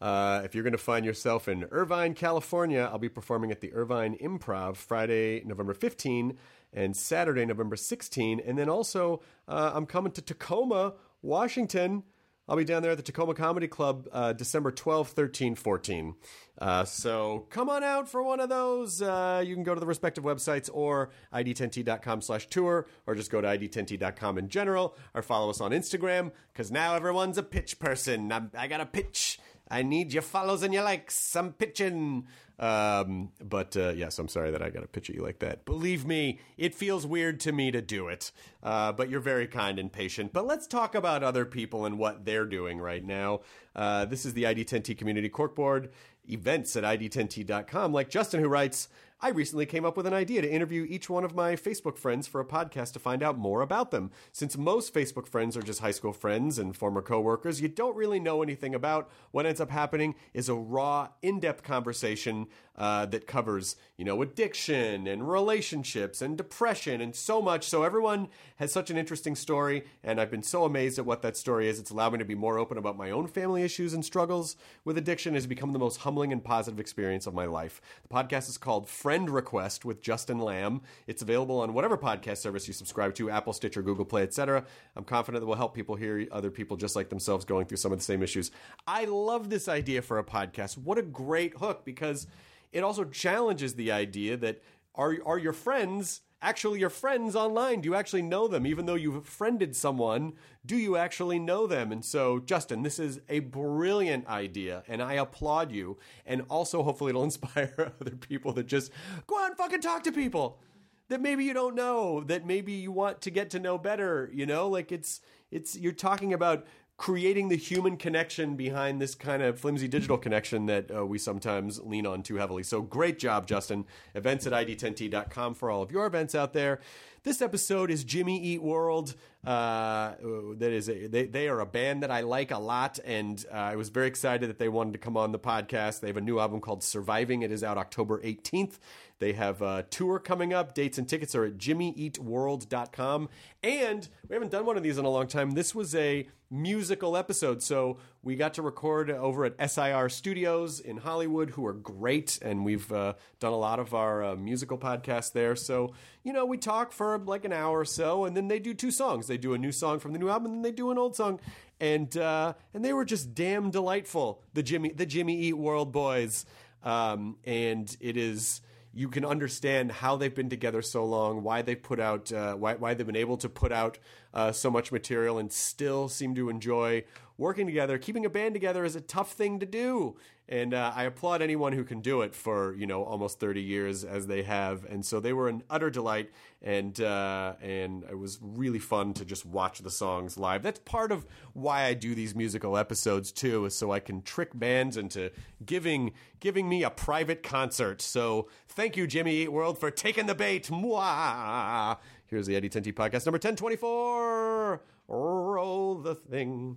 Uh, if you're going to find yourself in Irvine, California, I'll be performing at the Irvine Improv Friday, November 15 and Saturday, November 16. And then also, uh, I'm coming to Tacoma, Washington. I'll be down there at the Tacoma Comedy Club uh, December 12, 13, 14. Uh, so come on out for one of those. Uh, you can go to the respective websites or id10t.com slash tour or just go to id10t.com in general or follow us on Instagram because now everyone's a pitch person. I'm, I got a pitch. I need your follows and your likes. I'm pitching. Um, but uh, yes, I'm sorry that I got to pitch at you like that. Believe me, it feels weird to me to do it. Uh, but you're very kind and patient. But let's talk about other people and what they're doing right now. Uh, this is the ID10T Community Corkboard events at id10t.com. Like Justin, who writes, I recently came up with an idea to interview each one of my Facebook friends for a podcast to find out more about them. Since most Facebook friends are just high school friends and former coworkers, you don't really know anything about. What ends up happening is a raw, in-depth conversation uh, that covers, you know, addiction and relationships and depression and so much. So everyone has such an interesting story, and I've been so amazed at what that story is. It's allowed me to be more open about my own family issues and struggles with addiction. It has become the most humbling and positive experience of my life. The podcast is called Friend Request with Justin Lamb. It's available on whatever podcast service you subscribe to, Apple, Stitcher, Google Play, etc. I'm confident that will help people hear other people just like themselves going through some of the same issues. I love this idea for a podcast. What a great hook because it also challenges the idea that are are your friends actually your friends online? Do you actually know them? Even though you've friended someone, do you actually know them? And so, Justin, this is a brilliant idea, and I applaud you. And also, hopefully, it'll inspire other people that just go out and fucking talk to people that maybe you don't know, that maybe you want to get to know better. You know, like it's it's you're talking about creating the human connection behind this kind of flimsy digital connection that uh, we sometimes lean on too heavily. So great job, Justin. Events at id10t.com for all of your events out there. This episode is Jimmy Eat World. Uh, that is a, they, they are a band that I like a lot, and uh, I was very excited that they wanted to come on the podcast. They have a new album called Surviving. It is out October 18th. They have a tour coming up. Dates and tickets are at jimmyeatworld.com. And we haven't done one of these in a long time. This was a musical episode. So we got to record over at SIR Studios in Hollywood, who are great. And we've uh, done a lot of our uh, musical podcasts there. So, you know, we talk for like an hour or so, and then they do two songs. They do a new song from the new album, and then they do an old song. And uh, and they were just damn delightful. The Jimmy the Jimmy Eat World boys, um, and it is you can understand how they've been together so long, why they put out, uh, why, why they've been able to put out uh, so much material and still seem to enjoy working together. Keeping a band together is a tough thing to do, and uh, I applaud anyone who can do it for you know almost thirty years as they have. And so they were an utter delight, and uh, and it was really fun to just watch the songs live. That's part of why I do these musical episodes too, is so I can trick bands into giving giving me a private concert. So thank you, Jimmy Eat World, for taking the bait. Mwah! Here's the ID10T podcast number ten twenty four. Roll the thing.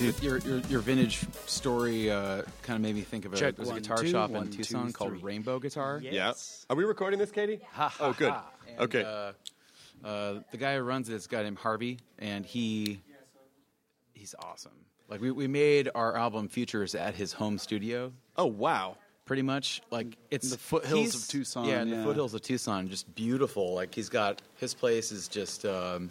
Check. Your your, your vintage story uh, kind of made me think of a, Check there's a guitar two, shop one, in two, Tucson called. Rainbow Guitar. Yeah. Are we recording this, Katie? oh, good. And, okay. Uh, uh, the guy who runs it is a guy named Harvey, and he he's awesome. Like we, we made our album Futures at his home studio, oh, wow. pretty much. Like it's in the foothills of Tucson, Yeah, in yeah. the foothills of Tucson, just beautiful. Like he's got his place is just, um,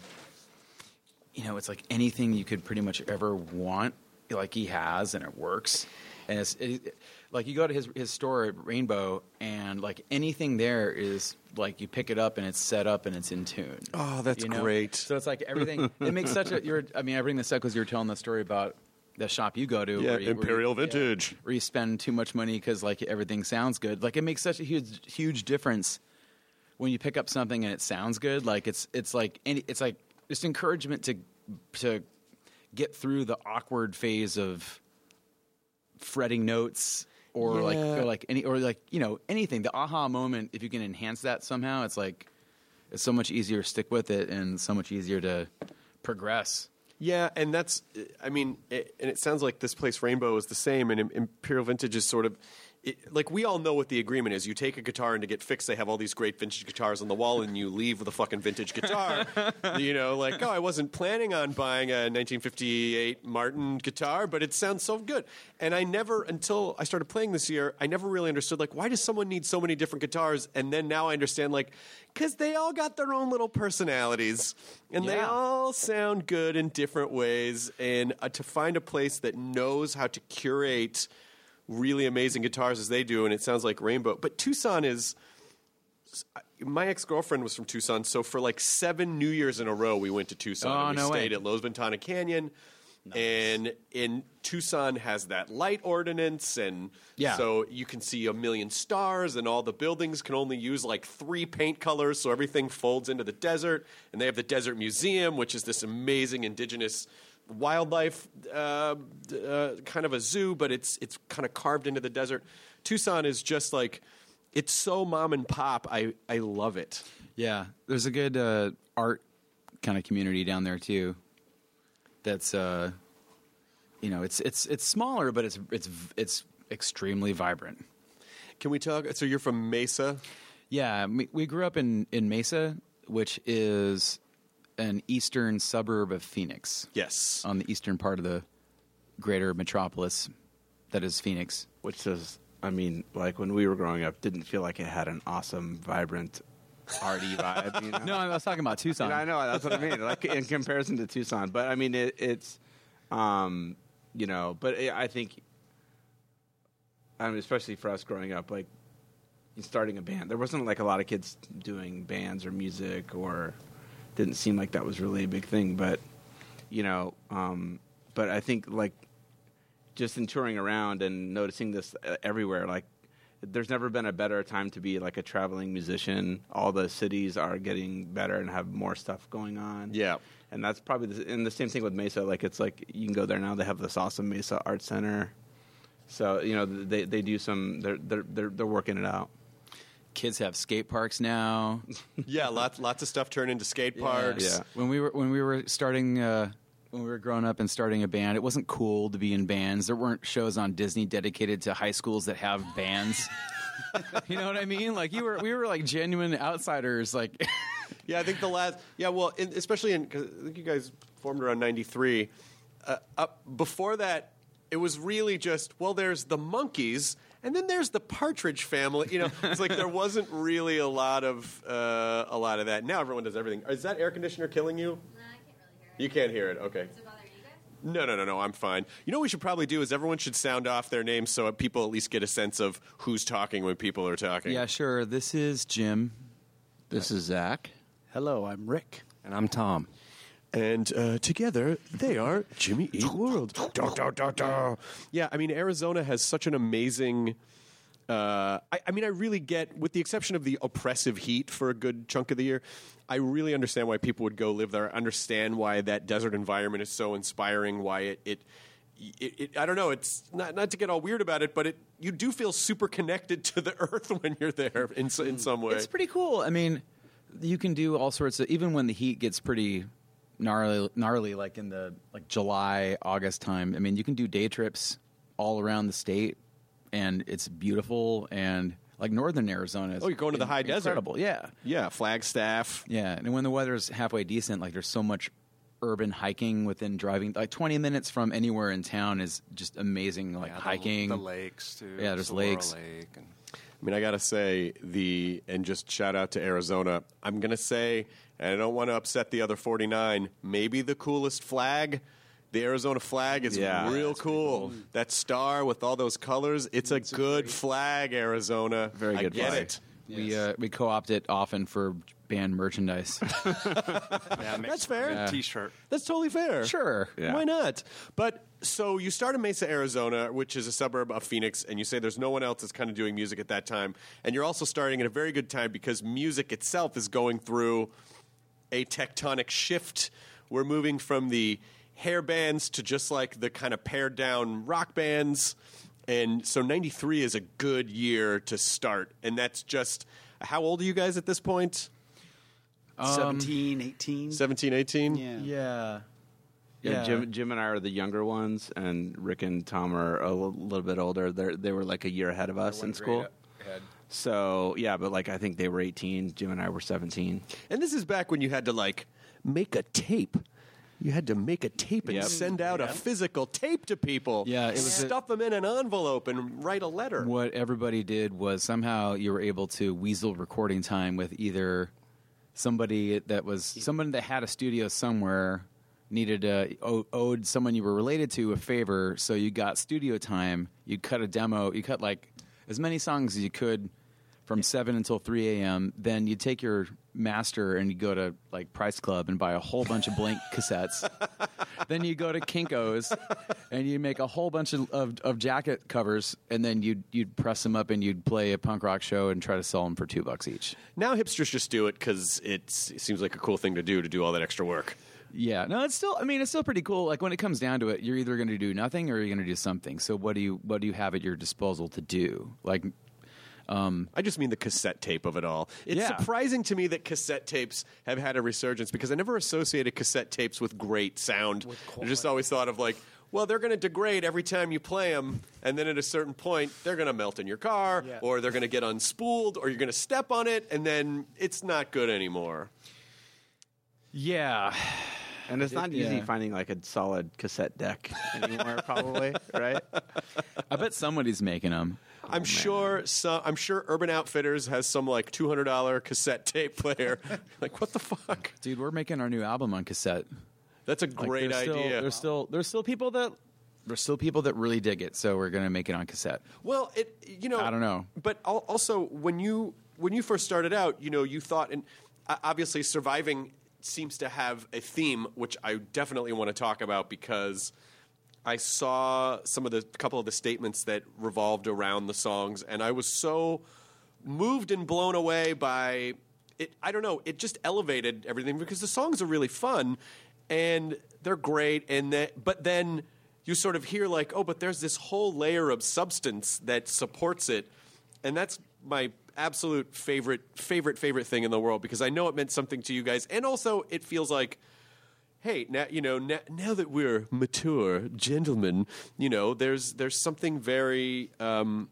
you know, it's like anything you could pretty much ever want. Like he has, and it works. And it's it, like you go to his his store at Rainbow, and like anything there is like you pick it up and it's set up and it's in tune. Oh, that's you know? great. So it's like everything. it makes such a. You're. I mean, I bring this up because you were telling the story about the shop you go to. Yeah, where you, where Imperial you- yeah, Vintage. where you spend too much money because like everything sounds good. Like it makes such a huge huge difference when you pick up something and it sounds good. Like it's it's like any, it's like just encouragement to to get through the awkward phase of fretting notes or like or like any or like you know anything. The aha moment if you can enhance that somehow it's like it's so much easier to stick with it and so much easier to progress. Yeah, and that's, I mean, it, and it sounds like this place, Rainbow, is the same, and Imperial Vintage is sort of, it, like, we all know what the agreement is. You take a guitar and to get fixed, they have all these great vintage guitars on the wall, and you leave with a fucking vintage guitar. you know, like, oh, I wasn't planning on buying a 1958 Martin guitar, but it sounds so good. And I never, until I started playing this year, I never really understood, like, why does someone need so many different guitars? And then now I understand, like, because they all got their own little personalities, and they all sound good in different ways. And uh, to find a place that knows how to curate really amazing guitars as they do, and it sounds like Rainbow. But Tucson is. My ex girlfriend was from Tucson, so for like seven New Years in a row, we went to Tucson. Oh, and we no way. stayed at Loews Ventana Canyon. And in Tucson has that light ordinance, and Yeah. so you can see a million stars, and all the buildings can only use like three paint colors, so everything folds into the desert. And they have the Desert Museum, which is this amazing indigenous wildlife uh, uh, kind of a zoo, but it's it's kind of carved into the desert. Tucson is just like it's so mom and pop. I I love it. yeah there's a good uh, art kind of community down there too that's uh you know it's it's it's smaller but it's it's it's extremely vibrant Can we talk? So you're from Mesa. Yeah, we, we grew up in, in Mesa, which is an eastern suburb of Phoenix, Yes. on the eastern part of the greater metropolis that is Phoenix. Which does, I mean, like when we were growing up, didn't feel like it had an awesome, vibrant, arty vibe. You know? No, I was talking about Tucson. And I know that's what I mean. Like in comparison to Tucson, but I mean it, it's, um, you know, but it, I think, I mean, especially for us growing up, like starting a band, there wasn't like a lot of kids doing bands or music, or didn't seem like that was really a big thing. But you know, um, but I think like just in touring around and noticing this uh, everywhere, like there's never been a better time to be like a traveling musician. All the cities are getting better and have more stuff going on. Yeah. and that's probably the, and the same thing with Mesa. Like it's like you can go there now. They have this awesome Mesa Art Center. So you know they they do some they're they're they're, they're working it out. Kids have skate parks now. yeah, lots lots of stuff turned into skate parks. Yeah. When we were when we were starting uh, when we were growing up and starting a band, it wasn't cool to be in bands. There weren't shows on Disney dedicated to high schools that have bands. you know what I mean? Like you were we were like genuine outsiders. Like Yeah, I think the last. Yeah, well, in, especially in. Cause I think you guys formed around '93. Uh, up before that, it was really just well. There's the Monkees, and then there's the Partridge Family. You know, it's like there wasn't really a lot of uh, a lot of that. Now everyone does everything. Is that air conditioner killing you? No, I can't really hear it. You can't hear it. Okay. Does it bother you guys? No, no, no, no. I'm fine. You know what we should probably do is everyone should sound off their names so people at least get a sense of who's talking when people are talking. yeah, sure. This is Jim. This is Zach. Hello, I'm Rick. And I'm Tom. And uh, together, they are Jimmy Eat World. Da, da, da, da. Yeah, I mean, Arizona has such an amazing. Uh, I, I mean, I really get, with the exception of the oppressive heat for a good chunk of the year, I really understand why people would go live there. I understand why that desert environment is so inspiring. Why it, it, it, it I don't know. It's not not to get all weird about it, but it you do feel super connected to the earth when you're there in in some way. It's pretty cool. I mean, you can do all sorts of even when the heat gets pretty gnarly, gnarly like in the like July, August time. I mean, you can do day trips all around the state, and it's beautiful. And like northern Arizona, is Oh, you're going to the in- high desert. incredible. Yeah, yeah, Flagstaff. yeah. And when the weather's halfway decent, like there's so much urban hiking within driving. Like 20 minutes from anywhere in town is just amazing. Like Yeah, the- hiking, the, lakes too. Yeah, there's Solara lakes. Lake and I mean, I gotta say the and just shout out to Arizona. I'm gonna say, and I don't want to upset the other 49. Maybe the coolest flag. The Arizona flag is Yeah. real cool. That star with all those colors. It's a good flag, Arizona. Very good I good get flag. it. we uh, we co-opt it often for band merchandise. yeah, That's fair. good T-shirt. That's totally fair. Sure. Yeah. Why not? But so you start in Mesa, Arizona, which is a suburb of Phoenix, and you say there's no one else that's kind of doing music at that time. And you're also starting at a very good time because music itself is going through a tectonic shift. We're moving from the hair bands to just like the kind of pared down rock bands. And so 93 is a good year to start. And that's just how old are you guys at this point? Um, 17, 18. 17, 18? Yeah. yeah. Yeah, Yeah. Jim, Jim and I are the younger ones, and Rick and Tom are a little bit older. They they were like a year ahead of us in school. So yeah, but like I think they were 18. Jim and I were 17. And this is back when you had to like make a tape. You had to make a tape and Yep. send out a physical tape to people. Yeah, it was a- stuff them in an envelope and write a letter. What everybody did was somehow you were able to weasel recording time with either somebody that was someone that had a studio somewhere needed a o- owed someone you were related to a favor, so you got studio time. You cut a demo. You cut like as many songs as you could from seven until three a.m. Then you take your master and you go to like Price Club and buy a whole bunch of blank cassettes. then you go to Kinkos and you make a whole bunch of, of, of jacket covers, and then you'd you'd press them up and you'd play a punk rock show and try to sell them for two bucks each. Now hipsters just do it because it seems like a cool thing to do to do all that extra work. Yeah, no, it's still. I mean, it's still pretty cool. Like when it comes down to it, you're either going to do nothing or you're going to do something. So what do you what do you have at your disposal to do? Like, um, I just mean the cassette tape of it all. It's Yeah. surprising to me that cassette tapes have had a resurgence because I never associated cassette tapes with great sound. I just always thought of like, well, they're going to degrade every time you play them, and then at a certain point, they're going to melt in your car, or they're going to get unspooled, or you're going to step on it, and then it's not good anymore. Yeah, And it's not easy Yeah. finding like a solid cassette deck anymore, probably, right? I bet somebody's making them. I'm sure. So, I'm sure Urban Outfitters has some like two hundred dollar cassette tape player. like, what the fuck? Dude, we're making our new album on cassette. That's a Like, great there's still- idea. there's still there's still people that there's still people that really dig it. So we're gonna make it on cassette. Well, it you know I don't know. but also when you when you first started out, you know, you thought and uh, obviously surviving seems to have a theme which I definitely want to talk about because I saw some of the couple of the statements that revolved around the songs and I was so moved and blown away by it I don't know, it just elevated everything because the songs are really fun and they're great and that but then you sort of hear like, oh, but there's this whole layer of substance that supports it. And that's my absolute favorite favorite favorite thing in the world because I know it meant something to you guys and also it feels like hey, now you know now, now that we're mature gentlemen, you know, there's there's something very um,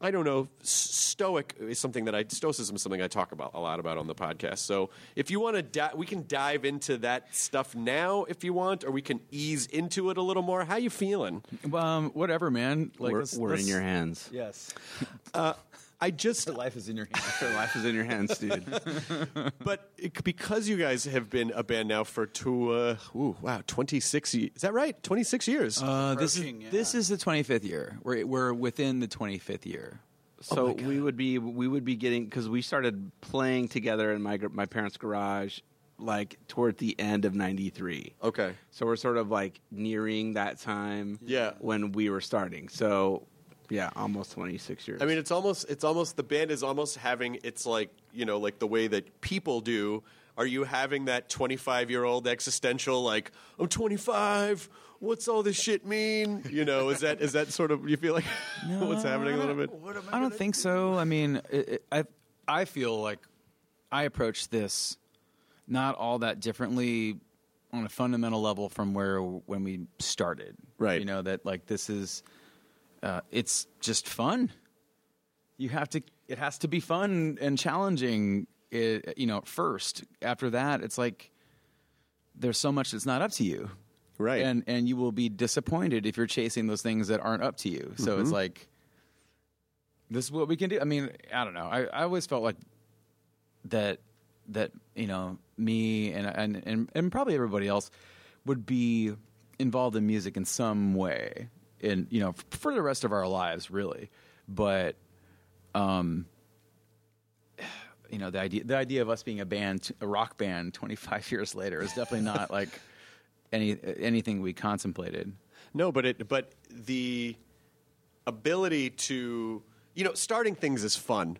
I don't know. Stoic is something that I stoicism is something I talk about a lot about on the podcast. So if you want to, di- we can dive into that stuff now if you want, or we can ease into it a little more. How you feeling? Um, whatever, man. Like we're let's- we're in let's- your hands. Yes, I just, life is in your hands. Your life is in your hands, dude. but it, because you guys have been a band now for two, uh, ooh, wow, twenty six. Is that right? Twenty six years. Uh, this is yeah. this is the 25th year. We're we're within the 25th year. So we would be we would be getting because we started playing together in my my parents' garage like toward the end of '93. Okay. So we're sort of like nearing that time. Yeah. When we were starting. So yeah, almost 26 years. I mean, it's almost it's almost the band is almost having it's like you know like the way that people do. Are you having that 25 year old existential like I'm 25? What's all this shit mean? You know, is that is that sort of you feel like what's happening a little bit? I don't think so. I mean, it, it, I I feel like I approach this not all that differently on a fundamental level from where when we started. Right. You know that like this is uh, it's just fun. You have to. It has to be fun and challenging. It, you know, first. After that, it's like there's so much that's not up to you, right? And and you will be disappointed if you're chasing those things that aren't up to you. So it's Mhm. like this is what we can do. I mean, I don't know. I, I always felt like that that you know me and, and and and probably everybody else would be involved in music in some way in you know for the rest of our lives really but um you know the idea the idea of us being a band a rock band 25 years later is definitely not like any anything we contemplated No, but it but the ability to you know starting things is fun.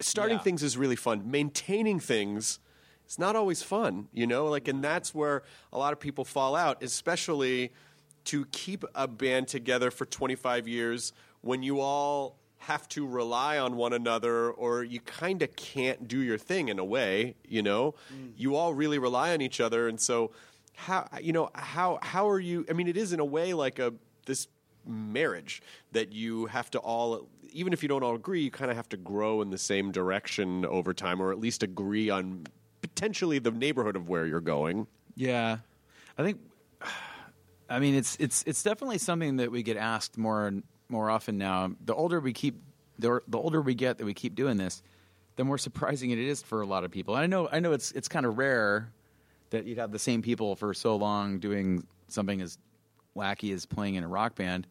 Starting Yeah. things is really fun. Maintaining things is not always fun, you know? Like and that's where a lot of people fall out, especially to keep a band together for 25 years when you all have to rely on one another or you kind of can't do your thing in a way, you know? Mm. You all really rely on each other and so how you know how how are you I mean it is in a way like a this marriage that you have to all even if you don't all agree you kind of have to grow in the same direction over time or at least agree on potentially the neighborhood of where you're going. Yeah, I think. I mean, it's it's it's definitely something that we get asked more and more often now. The older we keep, the, the older we get that we keep doing this, the more surprising it is for a lot of people. And I know I know it's it's kind of rare that you'd have the same people for so long doing something as wacky as playing in a rock band.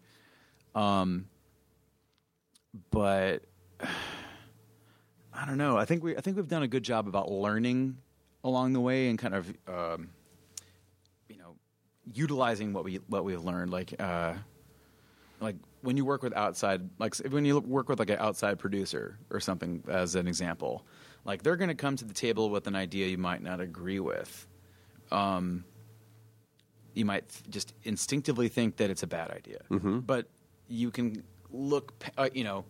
Um, but I don't know. I think we I think we've done a good job about learning along the way and kind of um, utilizing what we what we've learned. Like uh, like when you work with outside like when you work with like an outside producer or something as an example, like they're going to come to the table with an idea you might not agree with. Um, you might th- just instinctively think that it's a bad idea, but you can look, uh, you know,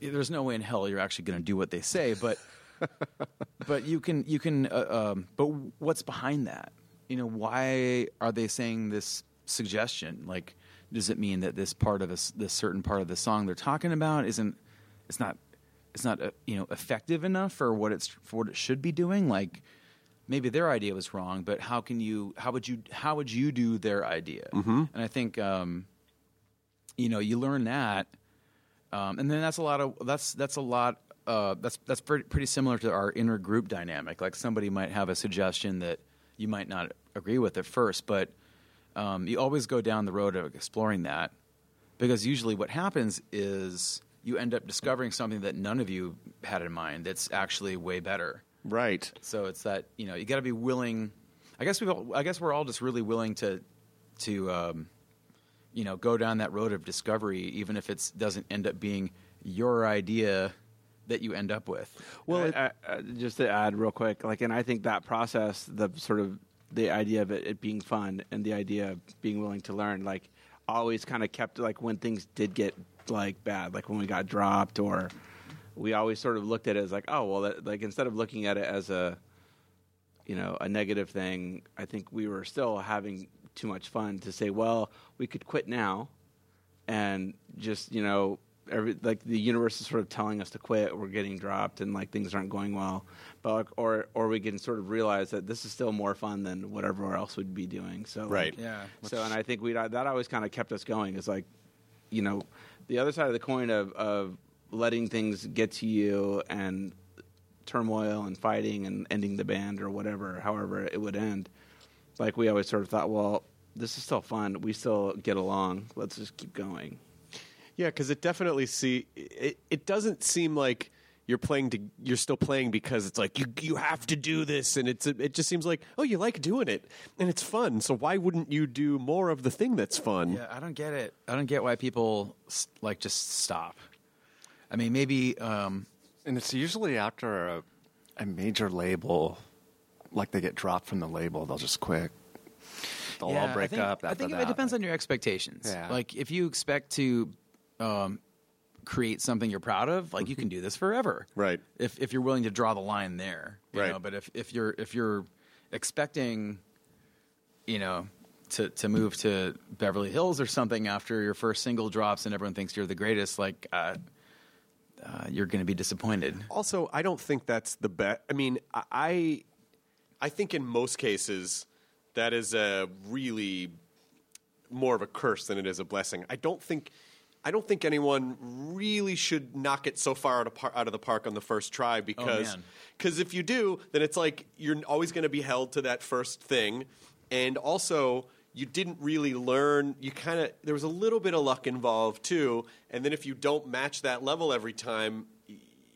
there's no way in hell you're actually going to do what they say, but but you can you can uh, um, but what's behind that? You know, why are they saying this suggestion? Like, does it mean that this part of this this certain part of the song they're talking about isn't it's not it's not uh, you know effective enough for what it's for what it should be doing? Like, maybe their idea was wrong, but how can you how would you how would you do their idea? Mhm. And I think um, you know you learn that um, and then that's a lot of that's that's a lot uh, that's that's pretty, pretty similar to our inner group dynamic. Like somebody might have a suggestion that you might not agree with at first, but um, you always go down the road of exploring that because usually what happens is you end up discovering something that none of you had in mind that's actually way better. Right. So it's that you know you got to be willing. I guess we all. I guess we're all just really willing to to um, you know go down that road of discovery, even if it doesn't end up being your idea that you end up with. Well, I, I, just to add real quick, like, and I think that process, the sort of the idea of it, it being fun and the idea of being willing to learn, like, always kind of kept like when things did get like bad, like when we got dropped, or we always sort of looked at it as like, oh, well, that, like instead of looking at it as a, you know, a negative thing, I think we were still having too much fun to say, well, we could quit now, and just you know every like the universe is sort of telling us to quit we're getting dropped and like things aren't going well but like, or or we can sort of realize that this is still more fun than whatever else we'd be doing so like, Right. Yeah. so and i think we that always kind of kept us going is like you know the other side of the coin of of letting things get to you and turmoil and fighting and ending the band or whatever however it would end like we always sort of thought well this is still fun we still get along let's just keep going Yeah, because it definitely see it. It doesn't seem like you're playing to you're still playing because it's like you you have to do this and it's it just seems like oh you like doing it and it's fun so why wouldn't you do more of the thing that's fun Yeah, I don't get it. I don't get why people like just stop. I mean, maybe um, And it's usually after a, a major label, like they get dropped from the label, they'll just quit. They'll yeah, all break I think, up. I think that. it depends on your expectations. Yeah. Like if you expect to um, create something you're proud of, like you can do this forever. right If if you're willing to draw the line there, you Right. know. But if if you're if you're expecting, you know. To, to move to Beverly Hills or something after your first single drops and everyone thinks you're the greatest, like uh, uh, you're going to be disappointed. also i don't think that's the best i mean i i think in most cases that is a really more of a curse than it is a blessing i don't think I don't think anyone really should knock it so far out of, par- out of the park on the first try oh, because man. because if you do, then it's like you're always going to be held to that first thing, and also you didn't really learn. You kind of there was a little bit of luck involved too, and then if you don't match that level every time,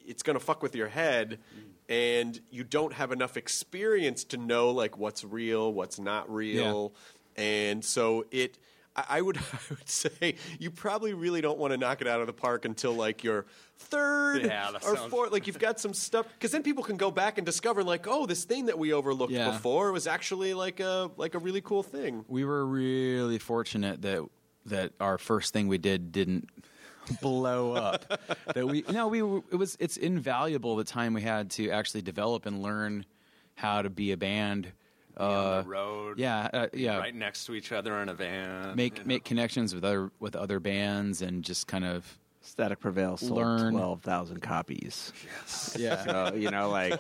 it's going to fuck with your head. Mm. And you don't have enough experience to know like what's real, what's not real, and so it. I I would, I would say you probably really don't want to knock it out of the park until like your third Yeah, or sounds- fourth. Like you've got some stuff because then people can go back and discover like, oh, this thing that we overlooked Yeah. before was actually like a like a really cool thing. We were really fortunate that that our first thing we did didn't blow up. that we no, we it was it's invaluable the time we had to actually develop and learn how to be a band. On Uh, the road. yeah, uh, yeah. Right next to each other in a van. Make make connections with other with other bands and just kind of Static Prevail sold Learn. 12,000 copies. Yes. Yeah. So, you know, like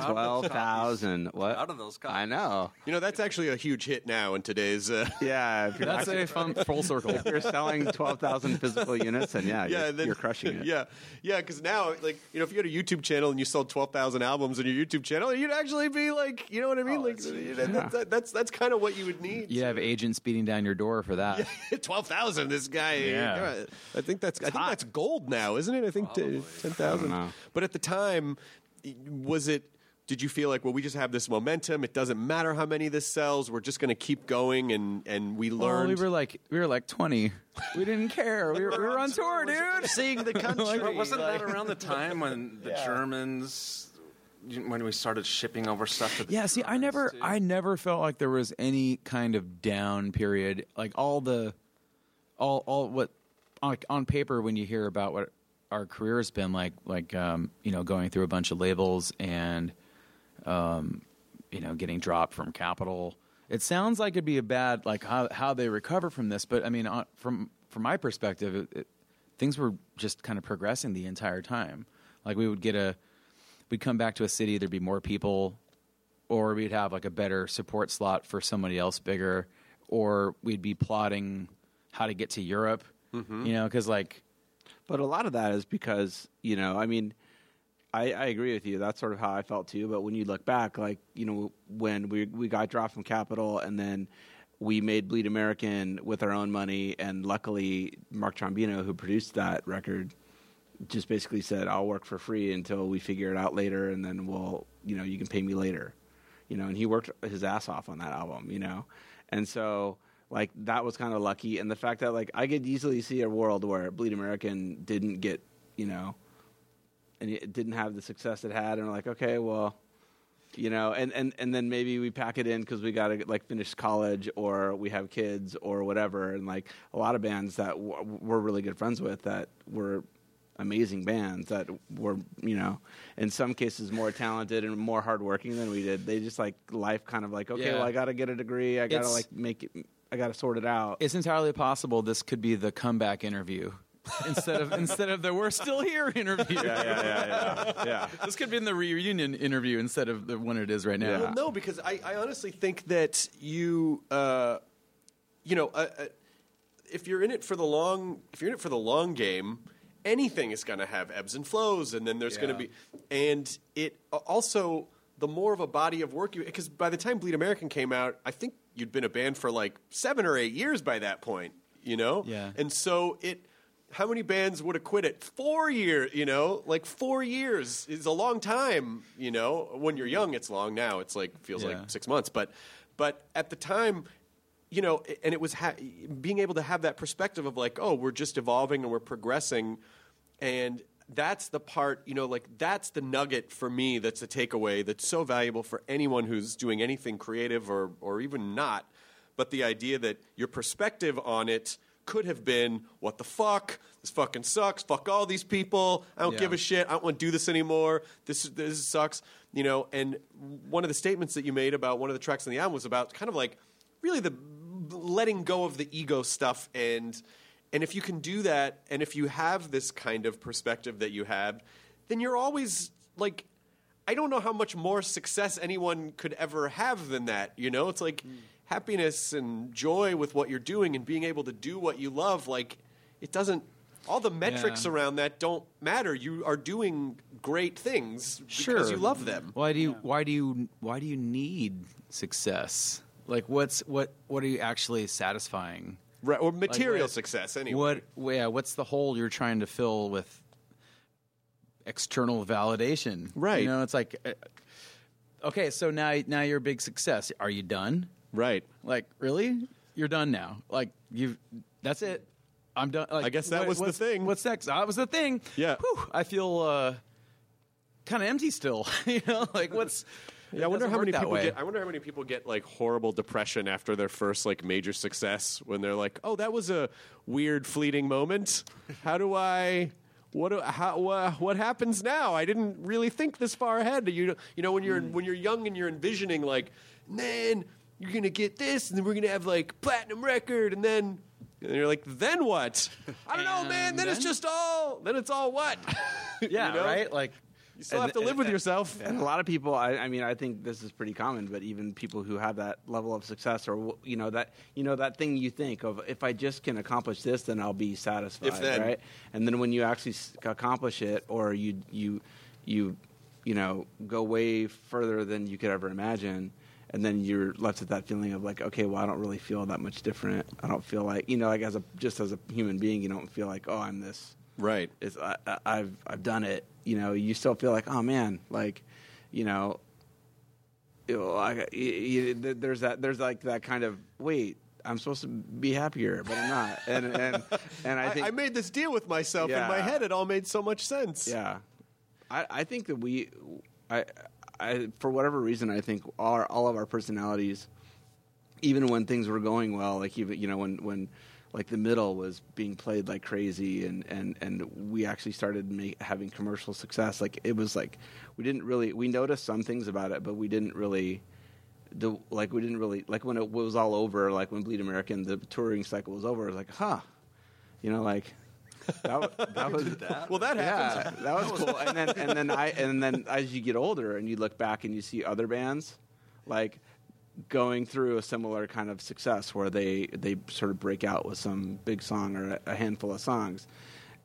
12,000. What? Proud of those copies. I know. You know, that's actually a huge hit now in today's. Uh, Yeah. If you're, That's a fun full circle. if you're selling 12,000 physical units, and yeah, yeah, you're, then, you're crushing it. Yeah, yeah, because now, like, you know, if you had a YouTube channel and you sold twelve thousand albums on your YouTube channel, you'd actually be like, you know what I mean? like, you know, that- that- that's that's kind of what you would need. You have agents beating down your door for that. twelve thousand. This guy. Yeah. I think that's. I think that's gold now, isn't it? I think t- ten thousand. But at the time, was it? Did you feel like, well, we just have this momentum? It doesn't matter how many this sells. We're just going to keep going, and and we Well, learned. we were like we were like twenty. We didn't care. We were, we were on tour, dude. Seeing the country. But wasn't that around the time when the Germans, when we started shipping over stuff to the Yeah, see, I never, too? I never felt like there was any kind of down period. Like all the, all, all what, like on paper, when you hear about what our career has been like, like um, you know, going through a bunch of labels and, um, you know, getting dropped from Capitol. It sounds like it'd be a bad, like how how they recover from this. But I mean, on, from from my perspective, it, it, things were just kind of progressing the entire time. Like we would get a, we'd come back to a city, there'd be more people, or we'd have like a better support slot for somebody else bigger, or we'd be plotting how to get to Europe. Mm-hmm. You know, because like But a lot of that is because, you know, I mean, I, I agree with you. That's sort of how I felt too. But when you look back, like, you know, when we, we got dropped from Capitol, and then we made Bleed American with our own money, and luckily Mark Trombino, who produced that record, just basically said, I'll work for free until we figure it out later, and then we'll, you know, you can pay me later. You know, and he worked his ass off on that album, you know? And so, like, that was kind of lucky. And the fact that, like, I could easily see a world where Bleed American didn't get, you know, and it didn't have the success it had, and we're like, okay, well, you know, and, and, and then maybe we pack it in because we got to like finish college or we have kids or whatever. And like a lot of bands that w- we're really good friends with that were amazing bands that were, you know, in some cases more talented and more hardworking than we did. They just like life kind of like, okay, Yeah. well, I got to get a degree. I got to like make it, I got to sort it out. it's entirely possible this could be the comeback interview instead of instead of the we're still here interview. yeah, yeah, yeah, yeah. yeah. This could be in the reunion interview instead of the one it is right now. Well, no, because I, I honestly think that you, uh, you know, uh, uh, if you're in it for the long, if you're in it for the long game, anything is going to have ebbs and flows, and then there's going to be, and it also the more of a body of work you, because by the time Bleed American came out, I think you'd been a band for like seven or eight years by that point, you know, Yeah. and so it how many bands would have quit it? Four years, you know, like four years is a long time. You know, when you're young, it's long. Now it's like feels Yeah. like six months, but but at the time. You know, and it was ha- being able to have that perspective of like, oh, we're just evolving and we're progressing, and that's the part, you know, like that's the nugget for me that's a takeaway that's so valuable for anyone who's doing anything creative or, or even not. But the idea that your perspective on it could have been, what the fuck? This fucking sucks. Fuck all these people. I don't Yeah. give a shit. I don't want to do this anymore. This, this sucks. You know, and one of the statements that you made about one of the tracks on the album was about kind of like really the letting go of the ego stuff and and if you can do that and if you have this kind of perspective that you have then you're always like i don't know how much more success anyone could ever have than that you know it's like mm. happiness and joy with what you're doing and being able to do what you love like it doesn't all the metrics Yeah. around that don't matter you are doing great things because you love them Why do you why do you why do you need success? Like what's what what are you actually satisfying? Right or material what- success anyway What yeah, what's the hole you're trying to fill with external validation? Right. You know, it's like uh, okay, so now now you're a big success. Are you done? right Like, really? You're done now. Like you that's it. I'm done. Like, I guess that what- was the thing. What's next? That was the thing. Yeah. Whew, I feel uh, kind of empty still. you know, like what's Yeah, I wonder how many people way. get. I wonder how many people get like horrible depression after their first like major success when they're like, "Oh, that was a weird, fleeting moment. How do I? What do, how, uh, what happens now? I didn't really think this far ahead. You you know when you're when you're young and you're envisioning like, man, you're gonna get this, and then we're gonna have like platinum record, and then. And you're like, then what? I don't know, man. Then, it's just all. Then it's all what? yeah, you know? right? Like You still have to live with yourself. And a lot of people, I, I mean, I think this is pretty common, but even people who have that level of success, or you know that you know that thing you think of, if I just can accomplish this, then I'll be satisfied, If then. right? And then when you actually accomplish it, or you you you you know go way further than you could ever imagine. And then you're left with that feeling of like, okay, well, I don't really feel that much different. I don't feel like, you know, like as a just as a human being, you don't feel like, oh, I'm this Right. it's I, I- I've I've done it. You know, you still feel like, oh man, like, you know, you know, I, you, you, there's that there's like that kind of wait. I'm supposed to be happier, but I'm not. And and and I I, think I made this deal with myself in my head. It all made so much sense. yeah, I, I think that we, I, I for whatever reason, I think our all of our personalities, even when things were going well, like even you know when when like the middle was being played like crazy, and and and we actually started make, having commercial success. Like it was like we didn't really we noticed some things about it, but we didn't really. The, like we didn't really like when it was all over, like when Bleed American, the touring cycle was over. It was like, huh, you know, like that, that was Well, that yeah, that was cool. And then and then I and then as you get older and you look back and you see other bands like going through a similar kind of success where they they sort of break out with some big song or a, handful of songs.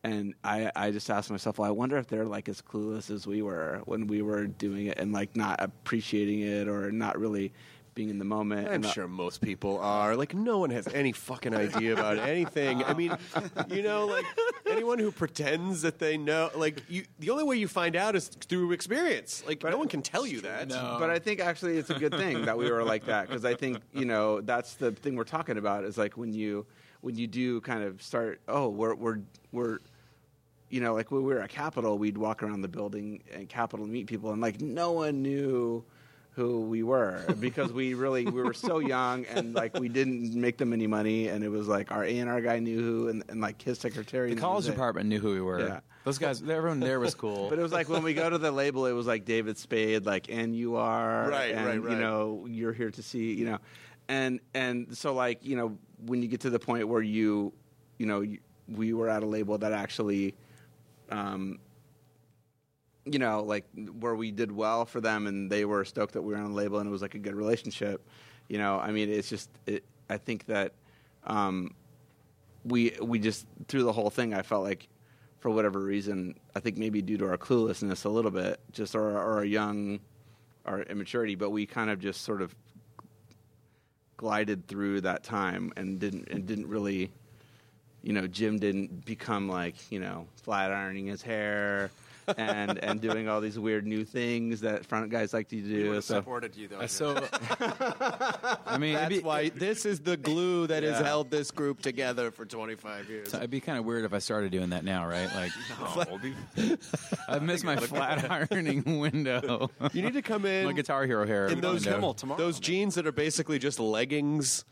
And I, I just asked myself, well, I wonder if they're like as clueless as we were when we were doing it and like not appreciating it or not really being in the moment. I'm And, sure most people are. Like, no one has any fucking idea about anything. I mean, you know, like anyone who pretends that they know, like, you, the only way you find out is through experience. Like, no one can tell you that. But I think actually it's a good thing that we were like that because I think you know that's the thing we're talking about is like when you when you do kind of start oh we're we're we're you know like when we were at Capitol we'd walk around the building and Capitol and meet people and like no one knew who we were because we really we were so young and like we didn't make them any money and it was like our A and R guy knew who and, and like his secretary the college department knew who we were. Yeah. Those guys, everyone there was cool. But it was like when we go to the label, it was like David Spade, like and you are, Right, and, right, You know, you're here to see, you know, and and so like you know when you get to the point where you, you know, you, we were at a label that actually, um, you know, like where we did well for them, and they were stoked that we were on the label, and it was like a good relationship. You know, I mean, it's just, it, I think that. Um, we we just through the whole thing, I felt like for whatever reason, I think maybe due to our cluelessness a little bit, just or our young, our immaturity, but we kind of just sort of glided through that time and didn't and didn't really you know Jim didn't become like you know flat ironing his hair and and doing all these weird new things that front guys like to do. so supported you though. Uh, so, I mean, That's be, why this is the glue that has held this group together for 25 years. so it'd be kind of weird if I started doing that now, right? Like, I've missed my flat ironing window. You need to come in my Guitar Hero hair in those window. those jeans that are basically just leggings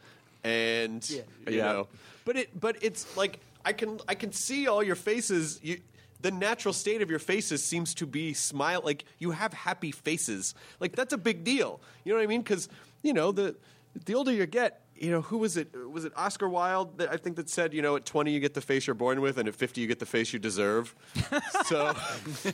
and you Yeah. know but it but it's like i can i can see all your faces you the natural state of your faces seems to be smile like you have happy faces. Like that's a big deal. You know what i mean? Because you know the the older you get you know who was it was it oscar wilde that i think that said you know at 20 you get the face you're born with and at 50 you get the face you deserve? So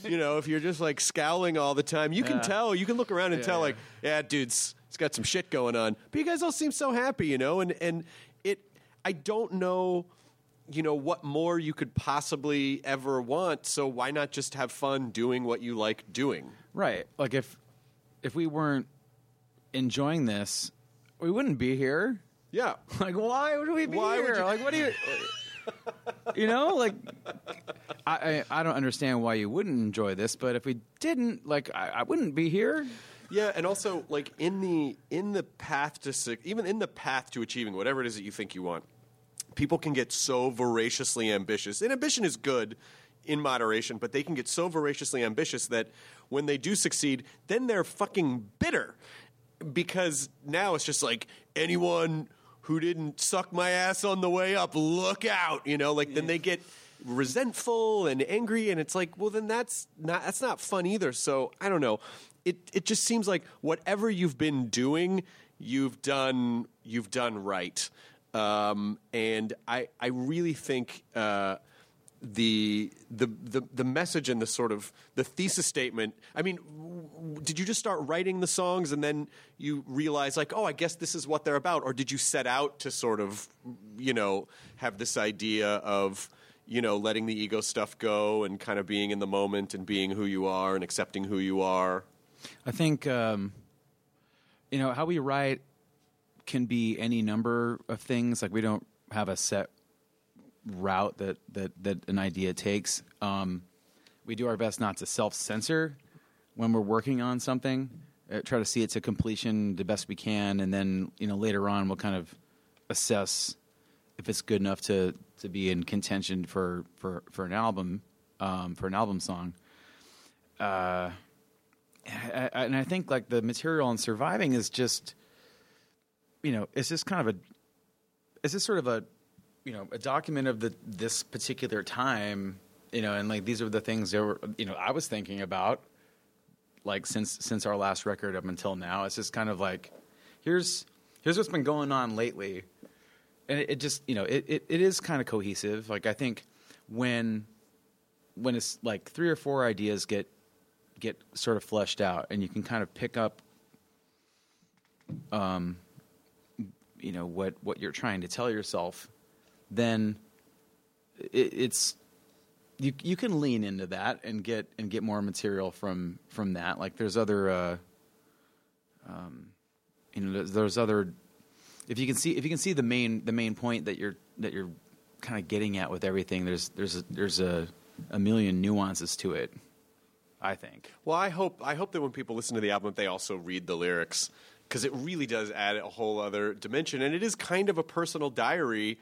you know if you're just like scowling all the time you can Yeah. tell. You can look around and Yeah, tell yeah. like yeah dude's he's got some shit going on. But you guys all seem so happy you know? And and it i don't know you know what more you could possibly ever want so why not just have fun doing what you like doing Right. Like if if we weren't enjoying this, we wouldn't be here. yeah Like why would we be Why would here? you- Like what do you You know, like I, I I don't understand why you wouldn't enjoy this, but if we didn't, like I, I wouldn't be here. Yeah, and also like in the in the path to even in the path to achieving whatever it is that you think you want, people can get so voraciously ambitious. And ambition is good in moderation, but they can get so voraciously ambitious that when they do succeed, then they're fucking bitter because now it's just like anyone who didn't suck my ass on the way up, look out, you know, like then they get resentful and angry and it's like, well then that's not that's not fun either. So, I don't know. It it just seems like whatever you've been doing, you've done you've done right. Um, and I I really think uh, the, the the the message and the sort of the thesis statement. I mean, w- did you just start writing the songs and then you realize like, oh, I guess this is what they're about, or did you set out to sort of, you know, have this idea of you know letting the ego stuff go and kind of being in the moment and being who you are and accepting who you are? I think um, you know how we write can be any number of things. Like we don't have a set route that that that an idea takes. Um, we do our best not to self censor when we're working on something. Uh, try to see it to completion the best we can, and then you know later on we'll kind of assess if it's good enough to to be in contention for for for an album um, for an album song. Uh, I- I- and I think like the material on surviving is just, you know, is this kind of a, is this sort of a, you know, a document of the this particular time, you know, and like these are the things that were, you know, I was thinking about, like since since our last record up until now. It's just kind of like, here's here's what's been going on lately, and it, it just you know it, it, it is kind of cohesive. Like I think when when it's like three or four ideas get get sort of fleshed out and you can kind of pick up um you know what what you're trying to tell yourself then it, it's you you can lean into that and get and get more material from from that like there's other uh um you know there's, there's other if you can see if you can see the main the main point that you're that you're kind of getting at with everything there's there's a, there's a a million nuances to it I think. Well, I hope I hope that when people listen to the album, they also read the lyrics because it really does add a whole other dimension, and it is kind of a personal diary,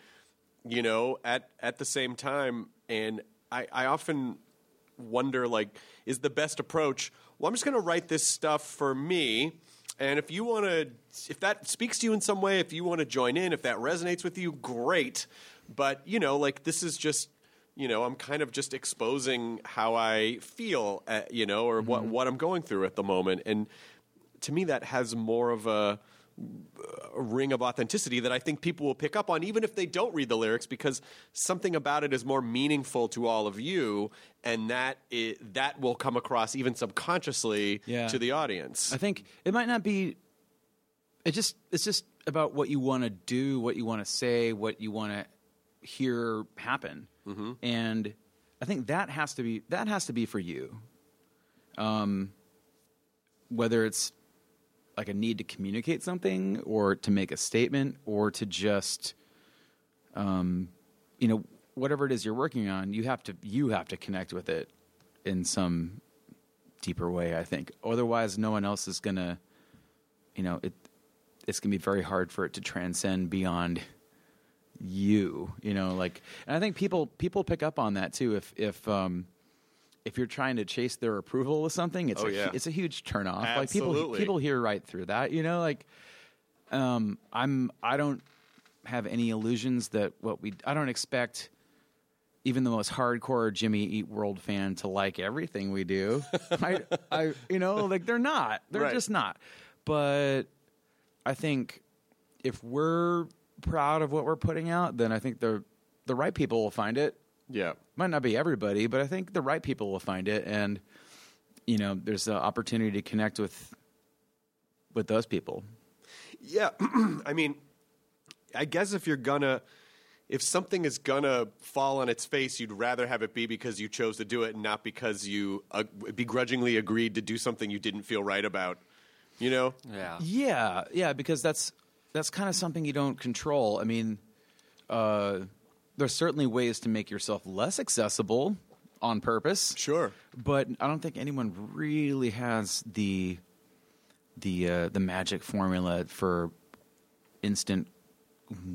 you know. At at the same time, and I, I often wonder, like, is the best approach? Well, I'm just going to write this stuff for me, and if you want to, if that speaks to you in some way, if you want to join in, if that resonates with you, great. But you know, like, this is just you know, I'm kind of just exposing how I feel, uh, you know, or what what I'm going through at the moment, and to me, that has more of a, a ring of authenticity that I think people will pick up on, even if they don't read the lyrics, because something about it is more meaningful to all of you, and that i that will come across even subconsciously Yeah. to the audience. I think it might not be. It just it's just about what you want to do, what you want to say, what you want to hear happen, Mm-hmm. and I think that has to be that has to be for you. Um, whether it's like a need to communicate something, or to make a statement, or to just, um, you know, whatever it is you're working on, you have to you have to connect with it in some deeper way. I think. Otherwise, no one else is gonna. You know, it it's gonna be very hard for it to transcend beyond you. You know, like, and I think people people pick up on that too. If if um, if you're trying to chase their approval with something, it's Oh, a, yeah. it's a huge turnoff. Like people Absolutely. people hear right through that. You know, like um, I'm I don't have any illusions that what we I don't expect even the most hardcore Jimmy Eat World fan to like everything we do. I, I you know like they're not they're Right. just not. But I think if we're proud of what we're putting out, then I think the the right people will find it. Yeah. Might not be everybody, but I think the right people will find it, and you know, there's an opportunity to connect with with those people. Yeah, I mean, I guess if you're gonna, if something is gonna fall on its face, you'd rather have it be because you chose to do it, and not because you uh, begrudgingly agreed to do something you didn't feel right about. You know? Yeah. Yeah, yeah, because that's that's kind of something you don't control. I mean, uh, there's certainly ways to make yourself less accessible on purpose. Sure, but I don't think anyone really has the the uh, the magic formula for instant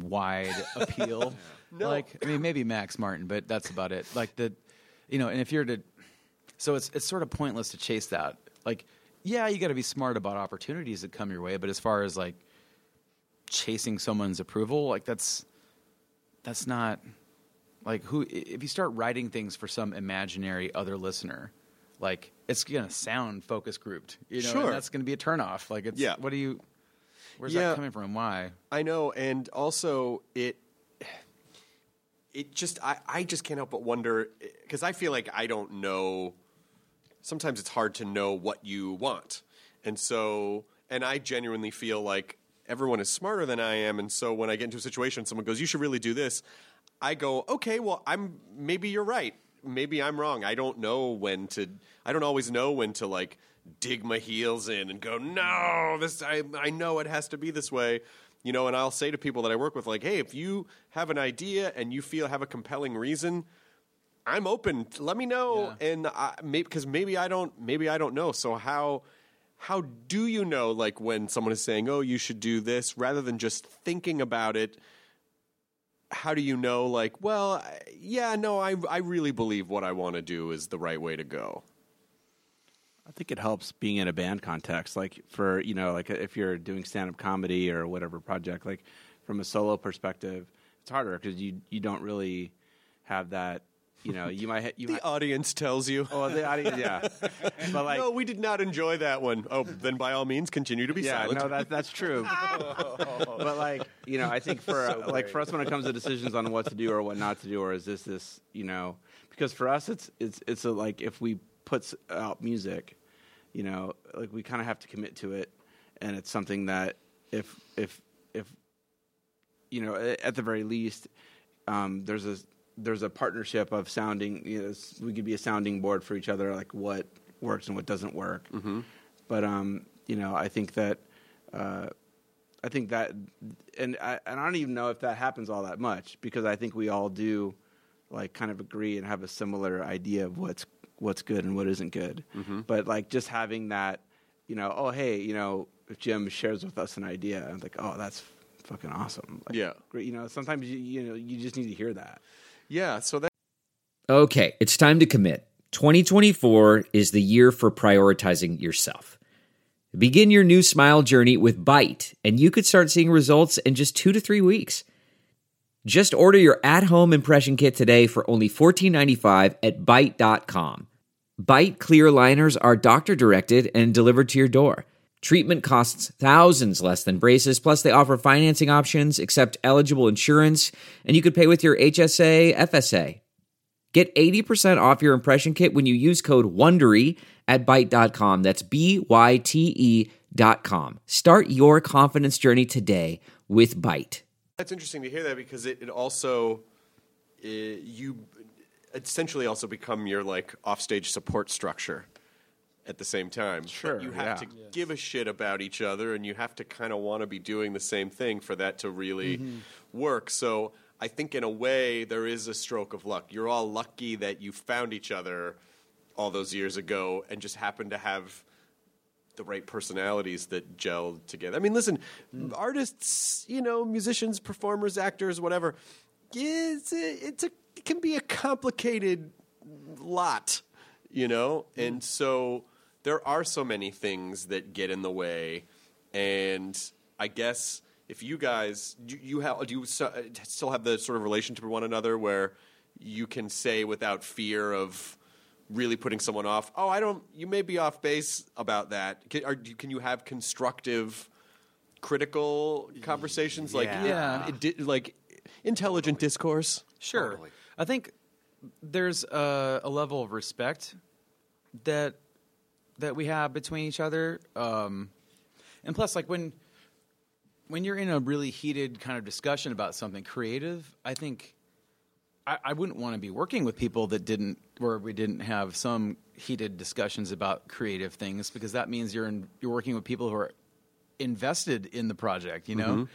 wide appeal. No. Like, I mean, maybe Max Martin, but that's about it. Like the, you know, and if you're to, so it's it's sort of pointless to chase that. Like, yeah, you got to be smart about opportunities that come your way, but as far as like chasing someone's approval, like that's that's not like who if you start writing things for some imaginary other listener, like it's gonna sound focus grouped, you know, Sure. and that's gonna be a turnoff. Like, it's Yeah. what do you? Where's Yeah. that coming from? Why? I know, and also it. It just I, I just can't help but wonder because I feel like I don't know. Sometimes it's hard to know what you want, and so and I genuinely feel like everyone is smarter than I am, and so when I get into a situation, someone goes, "You should really do this," I go, "Okay, well, I'm maybe you're right, maybe I'm wrong. I don't know when to. I don't always know when to like dig my heels in and go, no, this I I know it has to be this way." You know, and I'll say to people that I work with, like, "Hey, if you have an idea and you feel have a compelling reason." I'm open. Let me know, and I, maybe because maybe I don't, maybe I don't know. So how how do you know, like when someone is saying, "Oh, you should do this," rather than just thinking about it? How do you know, like, well, yeah, no, I I really believe what I want to do is the right way to go. I think it helps being in a band context. Like for you know, like if you're doing stand up comedy or whatever project, like from a solo perspective, it's harder because you you don't really have that. You know, you might ha- you The might, audience tells you. oh the audience, yeah. But like, no, we did not enjoy that one. Oh, then by all means, continue to be yeah, silent. no, that that's true. but like, you know, I think for like for us when it comes to decisions on what to do or what not to do, or is this this, you know, because for us it's it's it's a, like if we put out music, you know, like we kind of have to commit to it, and it's something that if if if you know, at the very least, um, there's a there's a partnership of sounding. You know, we could be a sounding board for each other, like what works and what doesn't work. Mm-hmm. But um, you know, I think that uh, I think that, and I, and I don't even know if that happens all that much because I think we all do, like, kind of agree and have a similar idea of what's what's good and what isn't good. Mm-hmm. But like, just having that, you know, oh hey, you know, if Jim shares with us an idea, I'm like, oh, that's fucking awesome. Like, Yeah. great. You know, sometimes you you know you just need to hear that. Yeah, so that Okay, it's time to commit. 2024 is the year for prioritizing yourself. Begin your new smile journey with Byte, and you could start seeing results in just two to three weeks. Just order your at home impression kit today for only $14.95 at Byte.com. Byte clear liners are doctor directed and delivered to your door. Treatment costs thousands less than braces, plus, they offer financing options, accept eligible insurance, and you could pay with your HSA, FSA. Get 80% off your impression kit when you use code WONDERY at Byte.com. That's B-Y-T-E dot com. Start your confidence journey today with Byte. That's interesting to hear that because it, it also you essentially also become your like offstage support structure at the same time. Sure, you have yeah. to give a shit about each other, and you have to kind of want to be doing the same thing for that to really mm-hmm. work. So I think in a way there is a stroke of luck. You're all lucky that you found each other all those years ago and just happened to have the right personalities that gelled together. I mean, listen, mm. artists, you know, musicians, performers, actors, whatever. It's a, it's a it can be a complicated lot, you know, mm. and so there are so many things that get in the way, and I guess if you guys you, you have do you still have the sort of relationship with one another where you can say without fear of really putting someone off. Oh, I don't. You may be off base about that. Can, are, can you have constructive, critical conversations like Yeah. it di- like intelligent discourse? Sure. I think there's a, a level of respect that that we have between each other, um, and plus, like when when you're in a really heated kind of discussion about something creative, I think I, I wouldn't want to be working with people that didn't where we didn't have some heated discussions about creative things because that means you're in, you're working with people who are invested in the project. You know, Mhm.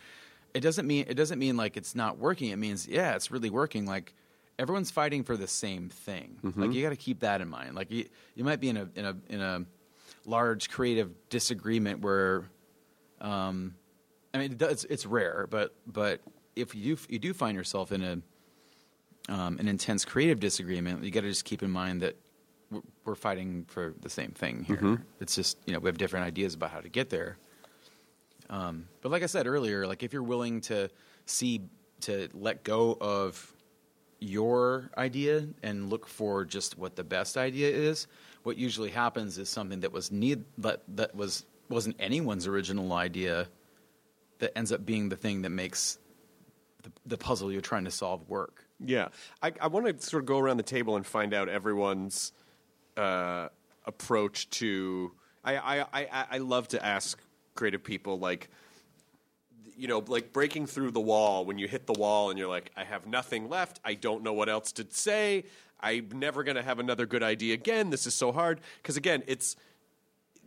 it doesn't mean it doesn't mean like it's not working. It means yeah, it's really working. Like everyone's fighting for the same thing. Mhm. Like you got to keep that in mind. Like you you might be in a in a in a large creative disagreement where, um, I mean it does, it's rare, but but if you you do find yourself in a um, an intense creative disagreement, you got to just keep in mind that we're- fighting for the same thing here. Mhm. It's just you know we have different ideas about how to get there. Um, but like I said earlier, like if you're willing to see to let go of your idea and look for just what the best idea is, what usually happens is something that was need that that was wasn't anyone's original idea that ends up being the thing that makes the, the puzzle you're trying to solve work. Yeah, I, I want to sort of go around the table and find out everyone's uh, approach to. I, I, I, I love to ask creative people like, you know, like breaking through the wall when you hit the wall and you're like, I have nothing left. I don't know what else to say. I'm never going to have another good idea again. This is so hard because again, it's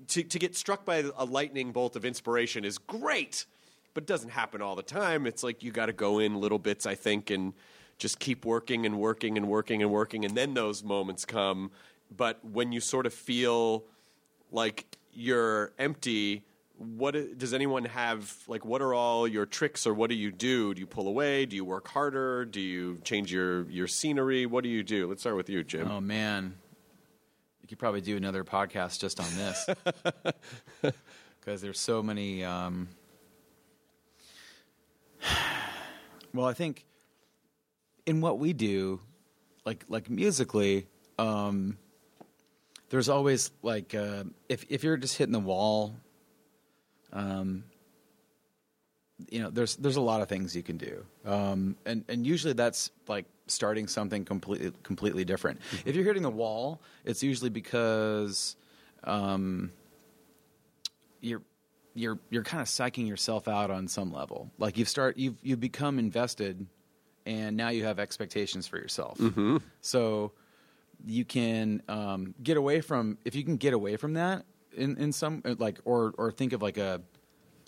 to to get struck by a lightning bolt of inspiration is great, but it doesn't happen all the time. It's like you got to go in little bits, I think, and just keep working and working and working and working, and then those moments come. But when you sort of feel like you're empty, what does anyone have? Like, what are all your tricks, or what do you do? Do you pull away? Do you work harder? Do you change your your scenery? What do you do? Let's start with you, Jim. Oh man, you could probably do another podcast just on this because there's so many. Um, well, I think in what we do, like like musically, um, there's always like uh, if if you're just hitting the wall, um, you know, there's there's a lot of things you can do, um, and and usually that's like starting something completely completely different. If you're hitting the wall, it's usually because um, you're you're you're kind of psyching yourself out on some level. Like you've start you've you've become invested, and now you have expectations for yourself. Mhm. So you can um, get away from if you can get away from that in in some like or or think of like a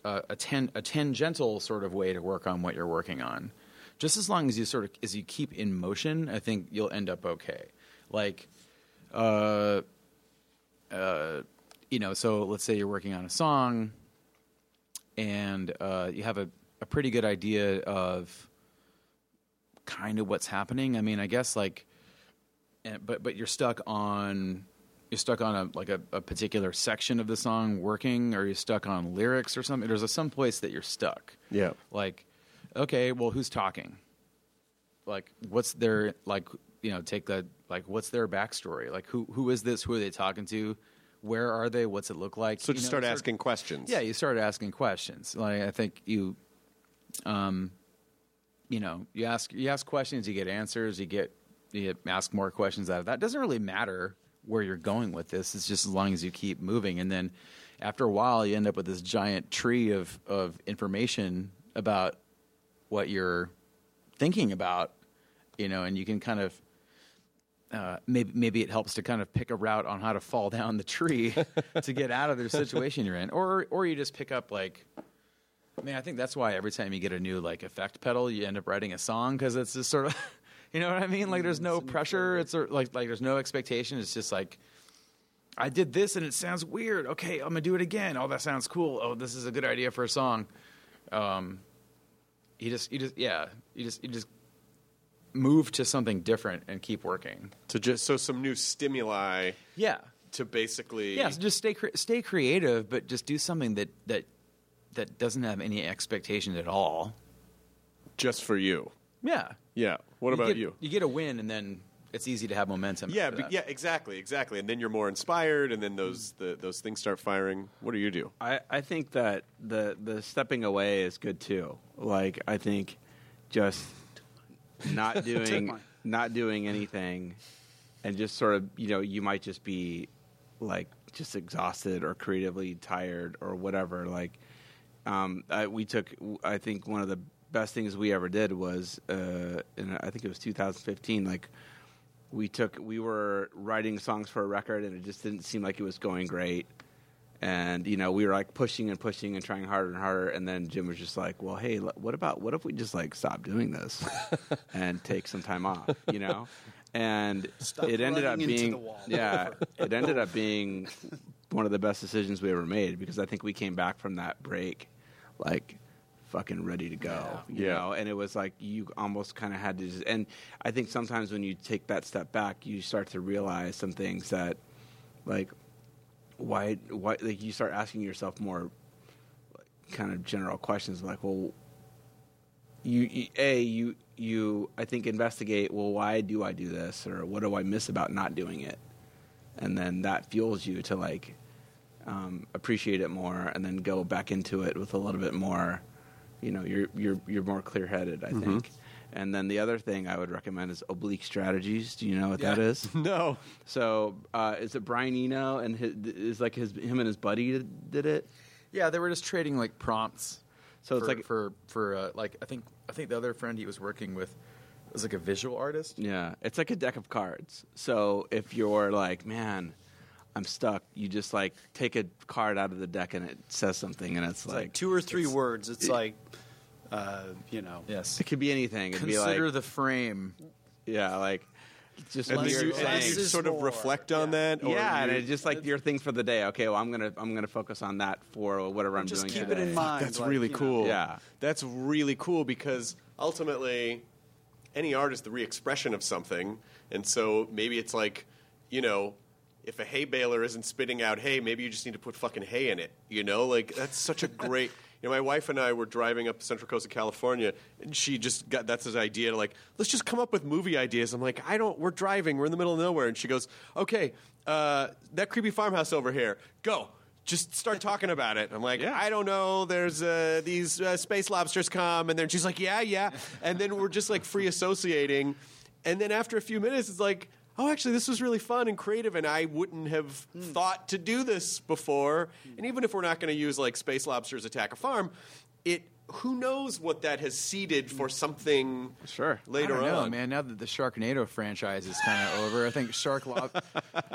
a, a, ten, a tangential sort of way to work on what you're working on. Just as long as you sort of as you keep in motion, I think you'll end up okay. Like, uh, uh, you know, so let's say you're working on a song, and uh, you have a, a pretty good idea of kind of what's happening. I mean, I guess like, and, but but you're stuck on you're stuck on a like a, a particular section of the song working, or you're stuck on lyrics or something. There's a some place that you're stuck. Yeah. Like, okay, well, who's talking? Like, what's their like? You know, take the like, what's their backstory? Like, who who is this? Who are they talking to? Where are they? What's it look like? So You just know, start sort- asking questions. yeah, you start asking questions. Like I think you, um, you know, you ask you ask questions, you get answers, you get you ask more questions out of that. Doesn't really matter where you're going with this. It's just as long as you keep moving, and then after a while, you end up with this giant tree of of information about what you're thinking about, you know, and you can kind of uh, maybe maybe it helps to kind of pick a route on how to fall down the tree to get out of the situation you're in, or or you just pick up like I mean, I think that's why every time you get a new like effect pedal, you end up writing a song because it's just sort of, you know what I mean? Like, there's no pressure. It's like like there's no expectation. It's just like, I did this and it sounds weird. Okay, I'm gonna do it again. Oh, that sounds cool. Oh, this is a good idea for a song. Um, you just you just yeah, you just you just move to something different and keep working. To just so some new stimuli. Yeah. To basically. Yeah, so just stay cre- stay creative, but just do something that that that doesn't have any expectation at all. Just for you. Yeah. Yeah. What about get, you? You get a win, and then it's easy to have momentum. Yeah, after but that. yeah, exactly, exactly. And then you're more inspired, and then those the, those things start firing. What do you do? I, I think that the the stepping away is good too. Like I think just not doing not doing anything and just sort of you know you might just be like just exhausted or creatively tired or whatever like um, I, we took i think one of the best things we ever did was uh, in, i think it was 2015 like we took we were writing songs for a record and it just didn't seem like it was going great. And you know we were like pushing and pushing and trying harder and harder. And then jim was just like well hey what about what if we just like stop doing this and take some time off? You know? And Stop it ended up being yeah it ended up being one of the best decisions we ever made because i think we came back from that break like fucking ready to go you Yeah. know? And it was like you almost kind of had to just and i think sometimes when you take that step back you start to realize some things that like why why like you start asking yourself more like, kind of general questions like well you, you a you you I think investigate well why do I do this? Or what do I miss about not doing it? And then that fuels you to like um, appreciate it more and then go back into it with a little bit more you know you're you're you're more clear headed I Mhm. think and then the other thing I would recommend is oblique strategies. Do you know what that Yeah. is? no. So uh, is it Brian Eno and his, is like his him and his buddy did, did it? Yeah, they were just trading like prompts. So it's for, like- for for uh, like I think I think the other friend he was working with was like a visual artist. Yeah, it's like a deck of cards. So if you're like, man, I'm stuck, you just like take a card out of the deck and it says something, and it's, It's like, like two or three words. It's it- like, uh, you know, Yes. it could be anything. It'd Consider be like, the frame. yeah, like just And what then you're and you sort of reflect on that. Or yeah, and you- it's just like your thing for the day. Okay, well, I'm gonna I'm gonna focus on that for whatever I'm Just doing. keep it today. in mind. That's like, really you know. cool. Yeah. That's really cool because ultimately, any art is the re-expression of something, and so maybe it's like, you know, if a hay baler isn't spitting out hay, maybe you just need to put fucking hay in it. You know, like that's such a great. You know, my wife and I were driving up the Central Coast of California, and she just got that's his idea to like, let's just come up with movie ideas. I'm like, I don't. We're driving. We're in the middle of nowhere, and she goes, okay, uh, that creepy farmhouse over here, go just start talking about it. I'm like, yeah. I don't know. There's uh, these uh, space lobsters come, and then she's like, yeah, yeah, and then we're just like free associating, and then after a few minutes, it's like, oh, actually, this was really fun and creative, and I wouldn't have hmm. thought to do this before. And even if we're not going to use like space lobsters attack a farm, it who knows what that has seeded for something sure later I don't know, on. man. Now that the Sharknado franchise is kind of over, I think Shark Lob-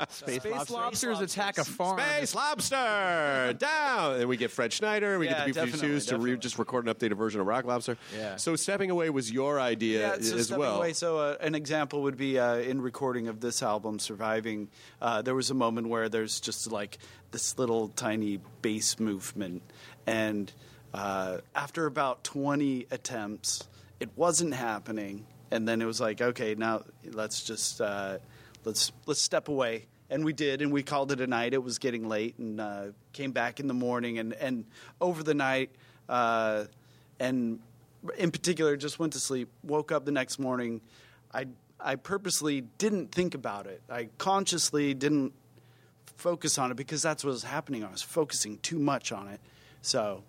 Space, Space lobster? lobsters attack a farm. Space lobster down, and we get Fred Schneider. We Yeah, get the B-52s definitely, to re- just record an updated version of Rock Lobster. Yeah. So stepping away was your idea Yeah, so as stepping well. Away, so uh, an example would be uh, in recording of this album, "Surviving." Uh, there was a moment where there's just like this little tiny bass movement, and uh, after about 20 attempts, it wasn't happening. And then it was like, okay, now let's just uh, let's let's step away. And we did, and we called it a night. It was getting late, and uh, came back in the morning, and, and over the night, uh, and in particular, just went to sleep. Woke up the next morning. I I purposely didn't think about it. I consciously didn't focus on it because that's what was happening. I was focusing too much on it. So,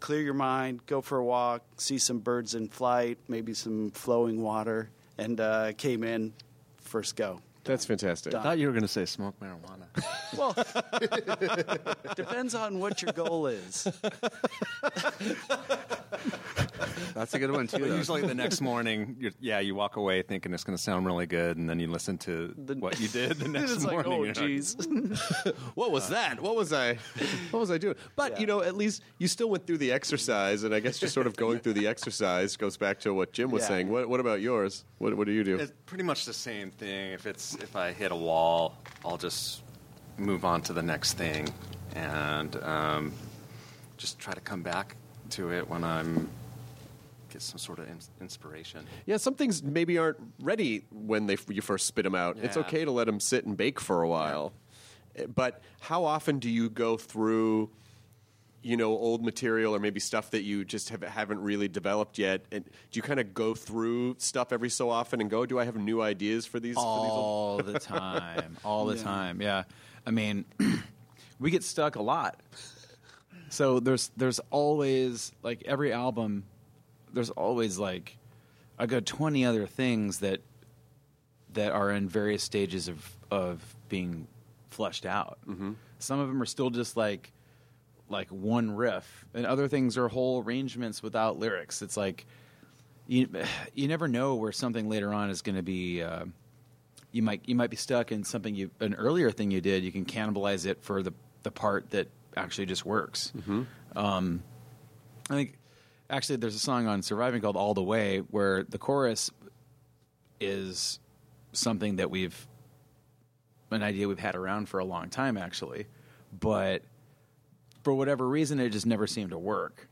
clear your mind, go for a walk, see some birds in flight, maybe some flowing water, and uh, came in first go. That's fantastic. I thought you were going to say smoke marijuana. Well, it depends on what your goal is. That's a good one too. But usually the next morning, you're, yeah, you walk away thinking it's going to sound really good, and then you listen to what you did the next It's like, morning. oh, you're like, jeez. what was that? What was I? What was I doing? But you know, at least you still went through the exercise, and I guess just sort of going through the exercise goes back to what Jim was Yeah. saying. What, what about yours? What, what do you do? It's pretty much the same thing. If it's if I hit a wall, I'll just move on to the next thing, and um, just try to come back to it when I'm get some sort of ins- inspiration. Yeah, some things maybe aren't ready when they you first spit them out. It's okay to let them sit and bake for a while. Eh, But how often do you go through, you know, old material or maybe stuff that you just have, haven't really developed yet? And do you kind of go through stuff every so often and go, "Do I have new ideas for these?" for these old-" all the time, all the Yeah. time. Yeah, I mean, we get stuck a lot. So there's there's always like every album, there's always like a got twenty other things that that are in various stages of of being fleshed out. Mm-hmm. Some of them are still just like like one riff, and other things are whole arrangements without lyrics. It's like you you never know where something later on is going to be. Uh, you might you might be stuck in something you an earlier thing you did. You can cannibalize it for the the part that actually just works. Um, I think actually there's a song on Surviving called "All the Way" where the chorus is something that we've an idea we've had around for a long time actually, but for whatever reason it just never seemed to work.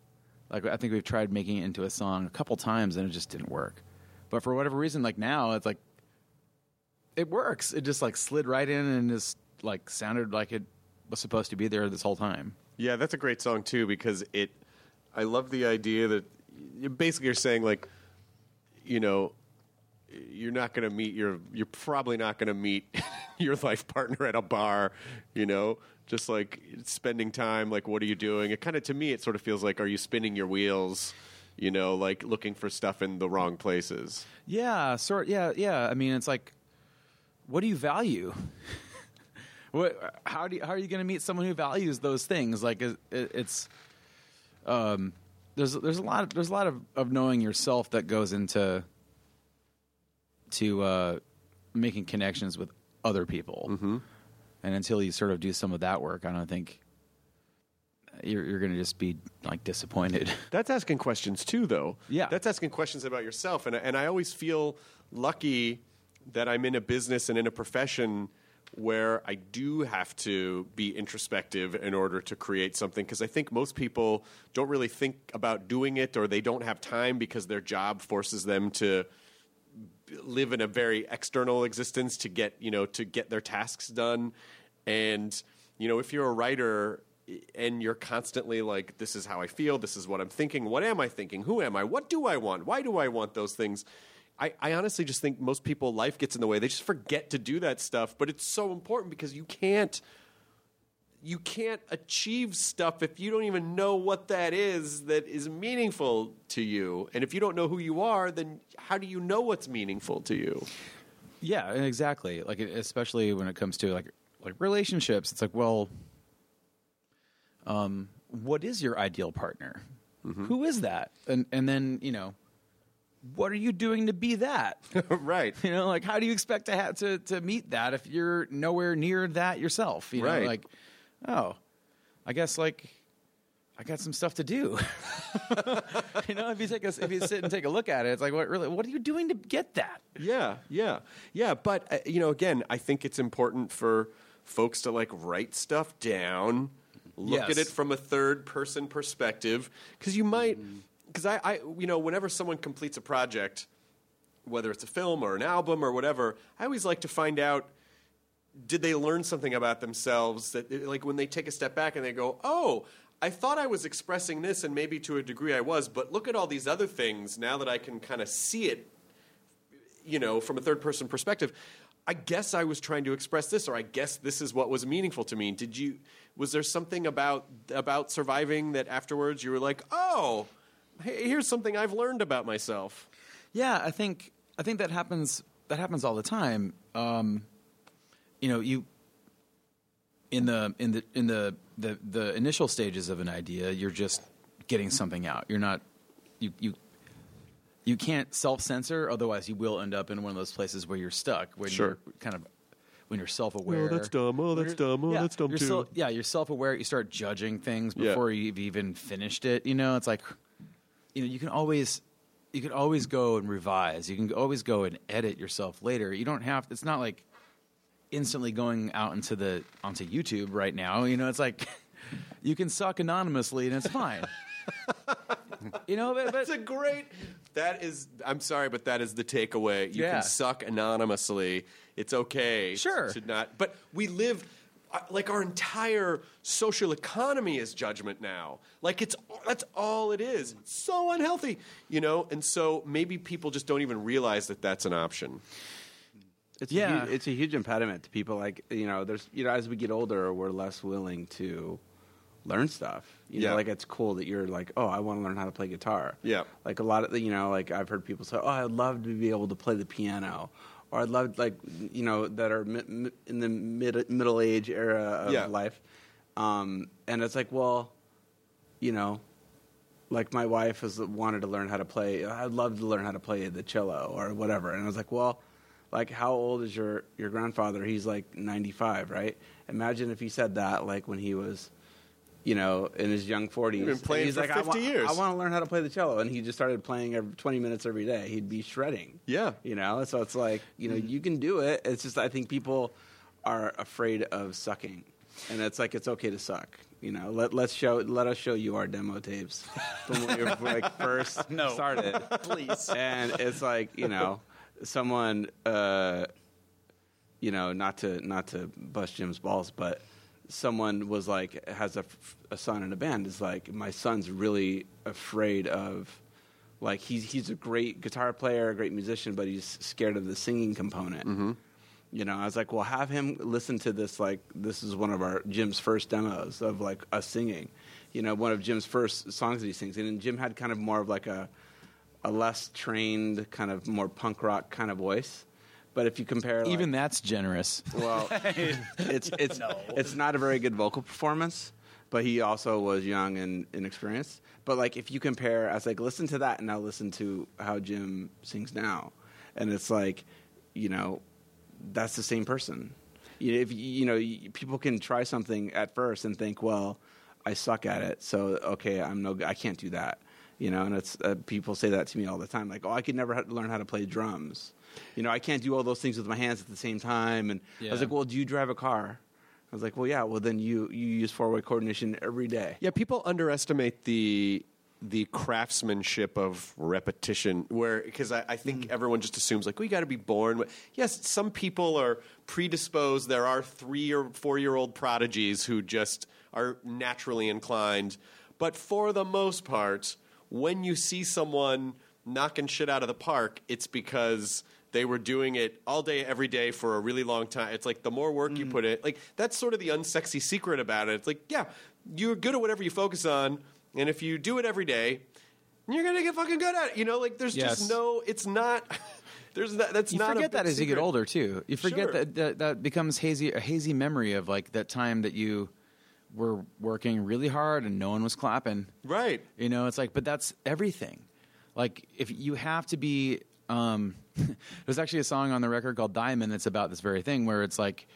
Like I think we've tried making it into a song a couple times and it just didn't work. But for whatever reason, like now it's like it works. It just like slid right in and just like sounded like it was supposed to be there this whole time. Yeah, that's a great song too because it. I love the idea that you basically you're saying like, you know, you're not going to meet your. You're probably not going to meet your life partner at a bar. You know, just like spending time. Like, what are you doing? It kind of to me, it sort of feels like, are you spinning your wheels? You know, like looking for stuff in the wrong places. Yeah, sort. Yeah, yeah. I mean, it's like, what do you value? what? How do you, how are you going to meet someone who values those things? Like, it, it's um, there's there's a lot of, there's a lot of, of knowing yourself that goes into to uh, making connections with other people, mm-hmm. and until you sort of do some of that work, I don't think you're you're going to just be like disappointed. That's asking questions too, though. Yeah. That's asking questions about yourself. And, and I always feel lucky that I'm in a business and in a profession where I do have to be introspective in order to create something. Because I think most people don't really think about doing it or they don't have time because their job forces them to live in a very external existence to get you know to get their tasks done and you know if you're a writer and you're constantly like this is how i feel this is what i'm thinking what am i thinking who am i what do i want why do i want those things I, I honestly just think most people life gets in the way they just forget to do that stuff but it's so important because you can't you can't achieve stuff if you don't even know what that is that is meaningful to you. And if you don't know who you are, then how do you know what's meaningful to you? Yeah, exactly. Like especially when it comes to like like relationships, it's like, well, um, what is your ideal partner? Who is that? And and then you know, what are you doing to be that? right. You know, like how do you expect to have to to meet that if you're nowhere near that yourself? You know, Right. like, oh, I guess like. I got some stuff to do. you know, if you take a, if you sit and take a look at it, it's like, what really? What are you doing to get that? Yeah, yeah, yeah. But uh, you know, again, I think it's important for folks to like write stuff down, look Yes. at it from a third person perspective, because you might, because I, I, you know, whenever someone completes a project, whether it's a film or an album or whatever, I always like to find out. Did they learn something about themselves that, like, when they take a step back and they go, "Oh, I thought I was expressing this, and maybe to a degree I was, but look at all these other things now that I can kind of see it you know, from a third person perspective, I guess I was trying to express this, or I guess this is what was meaningful to me. Did you? Was there something about about surviving that afterwards you were like, oh, hey, here's something I've learned about myself? Yeah, I think I think that happens. That happens all the time. Um, you know, you in the in the in the, the the initial stages of an idea, you're just getting something out. You're not you you you can't self censor, otherwise you will end up in one of those places where you're stuck when Sure. you're kind of when you're self aware. Oh, that's dumb. Oh, that's dumb. Oh, that's dumb too. so- yeah, you're self aware. You start judging things Yeah. before you've even finished it. You know, it's like you know you can always you can always go and revise. You can always go and edit yourself later. You don't have. It's not like instantly going out into the onto YouTube right now. You know, it's like you can suck anonymously and it's fine. you know, but, but That's a great. That is. I'm sorry, but that is the takeaway. You Yeah. can suck anonymously. It's okay. Sure. Should not. But we live. Like our entire social economy is judgment now. Like it's that's all it is. It's so unhealthy, you know. And so maybe people just don't even realize that that's an option. It's Yeah. a huge, it's a huge impediment to people. Like you know, there's you know, as we get older, we're less willing to learn stuff. You Yeah. know, like it's cool that you're like, oh, I want to learn how to play guitar. Yeah. Like a lot of the, you know, like I've heard people say, oh, I'd love to be able to play the piano, or I'd love like you know that are mi- in the mid middle age era of Yeah. life, um, and it's like, well, you know. Like my wife has wanted to learn how to play. I'd love to learn how to play the cello or whatever. And I was like, well, like how old is your your grandfather? He's like 95, right? Imagine if he said that like when he was you know, in his young 40s. He's been playing for like, 50 I wa- years. I want to learn how to play the cello. And he just started playing every 20 minutes every day. He'd be shredding. Yeah. You know, so it's like, you know, you can do it. It's just, I think people are afraid of sucking. And it's like, it's okay to suck. You know, let, let's show, let us show you our demo tapes from when we were like first No. started. Please. And it's like, you know, someone, uh, you know, not to not to bust Jim's balls, but someone was like has a son in a band is like my son's really afraid of like he's he's a great guitar player, a great musician, but he's scared of the singing component. Mm-hmm. You know, I was like, well, have him listen to this. Like, this is one of our Jim's first demos of like us singing. You know, one of Jim's first songs that he sings, and Jim had kind of more of like a a less trained, kind of more punk rock kind of voice. But if you compare, like, even that's generous. well, it's it's it's not a very good vocal performance, but he also was young and inexperienced. But like if you compare, I was like, listen to that, and now listen to how Jim sings now, and it's like, you know, that's the same person. You know, if you you know, people can try something at first and think, well, I suck at it, so okay, I'm no, I can't do that. You know, and it's uh, people say that to me all the time, like, oh, I could never learn how to play drums. You know, I can't do all those things with my hands at the same time. And I was like, well, do you drive a car? I was like, well, yeah. Well, then you you use four way coordination every day. Yeah, people underestimate the the craftsmanship of repetition. Where because I, I think mm. everyone just assumes like we got to be born. with Yes, some people are predisposed. There are three or four year old prodigies who just are naturally inclined. But for the most part, when you see someone knocking shit out of the park, it's because they were doing it all day, every day for a really long time. It's like the more work you put in, like that's sort of the unsexy secret about it. It's like, yeah, you're good at whatever you focus on, and if you do it every day, you're gonna get fucking good at it. You know, like there's Yes. just no, it's not. There's not. That's you not. forget that as you get older too. You forget Sure. that, that that becomes hazy a hazy memory of like that time that you were working really hard and no one was clapping. Right. You know, it's like, but that's everything. Like if you have to be. Um, there's actually a song on the record called Diamond that's about this very thing, where it's like,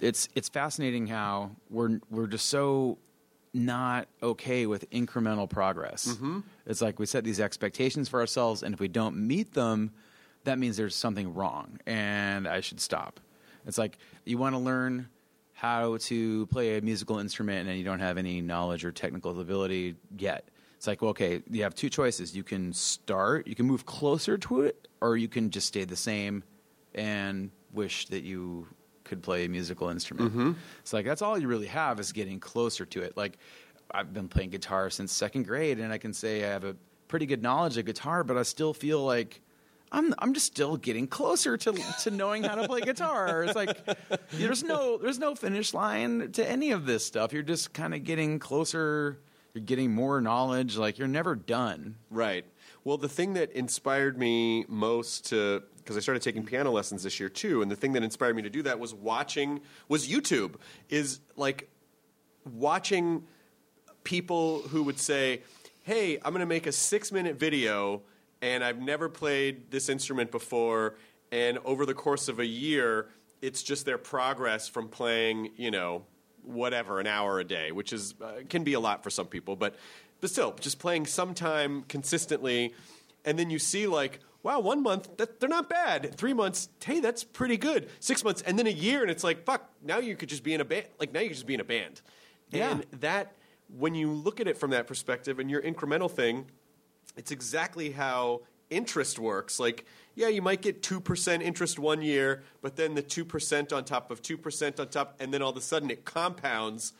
it's it's fascinating how we're we're just so not okay with incremental progress. Mm-hmm. It's like we set these expectations for ourselves, and if we don't meet them, that means there's something wrong, and I should stop. It's like you want to learn how to play a musical instrument, and you don't have any knowledge or technical ability yet. It's like, well, okay, you have two choices. You can start, you can move closer to it, or you can just stay the same and wish that you could play a musical instrument. Mm-hmm. It's like that's all you really have is getting closer to it. Like I've been playing guitar since second grade, and I can say I have a pretty good knowledge of guitar, but I still feel like I'm I'm just still getting closer to to knowing how to play guitar. It's like there's no there's no finish line to any of this stuff. You're just kind of getting closer. You're getting more knowledge. Like you're never done. Right. Well, the thing that inspired me most to because I started taking piano lessons this year too, and the thing that inspired me to do that was watching was YouTube. Is like watching people who would say, "Hey, I'm going to make a six minute video." and I've never played this instrument before. And over the course of a year, it's just their progress from playing, you know, whatever, an hour a day, which is uh, can be a lot for some people, but but still, just playing sometime consistently, and then you see like, wow, one month that, they're not bad. Three months, hey, that's pretty good. Six months, and then a year, and it's like, fuck, now you could just be in a band. Like now you could just be in a band, Yeah. and that when you look at it from that perspective and your incremental thing, it's exactly how interest works. Like, yeah, you might get 2% interest one year, but then the 2% on top of 2% on top, and then all of a sudden it compounds.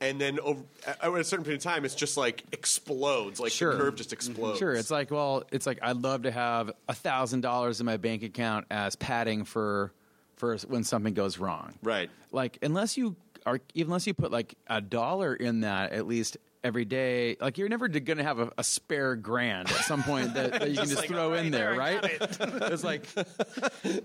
And then over, at a certain period of time, it's just like explodes. Like Sure. the curve just mm-hmm. explodes. Sure, it's like well, it's like I'd love to have a thousand dollars in my bank account as padding for for when something goes wrong. Right. Like unless you are unless you put like a dollar in that at least every day, like you're never going to have a, a spare grand at some point that, that you can Just just like, throw "All right, in there, there, right? got it's like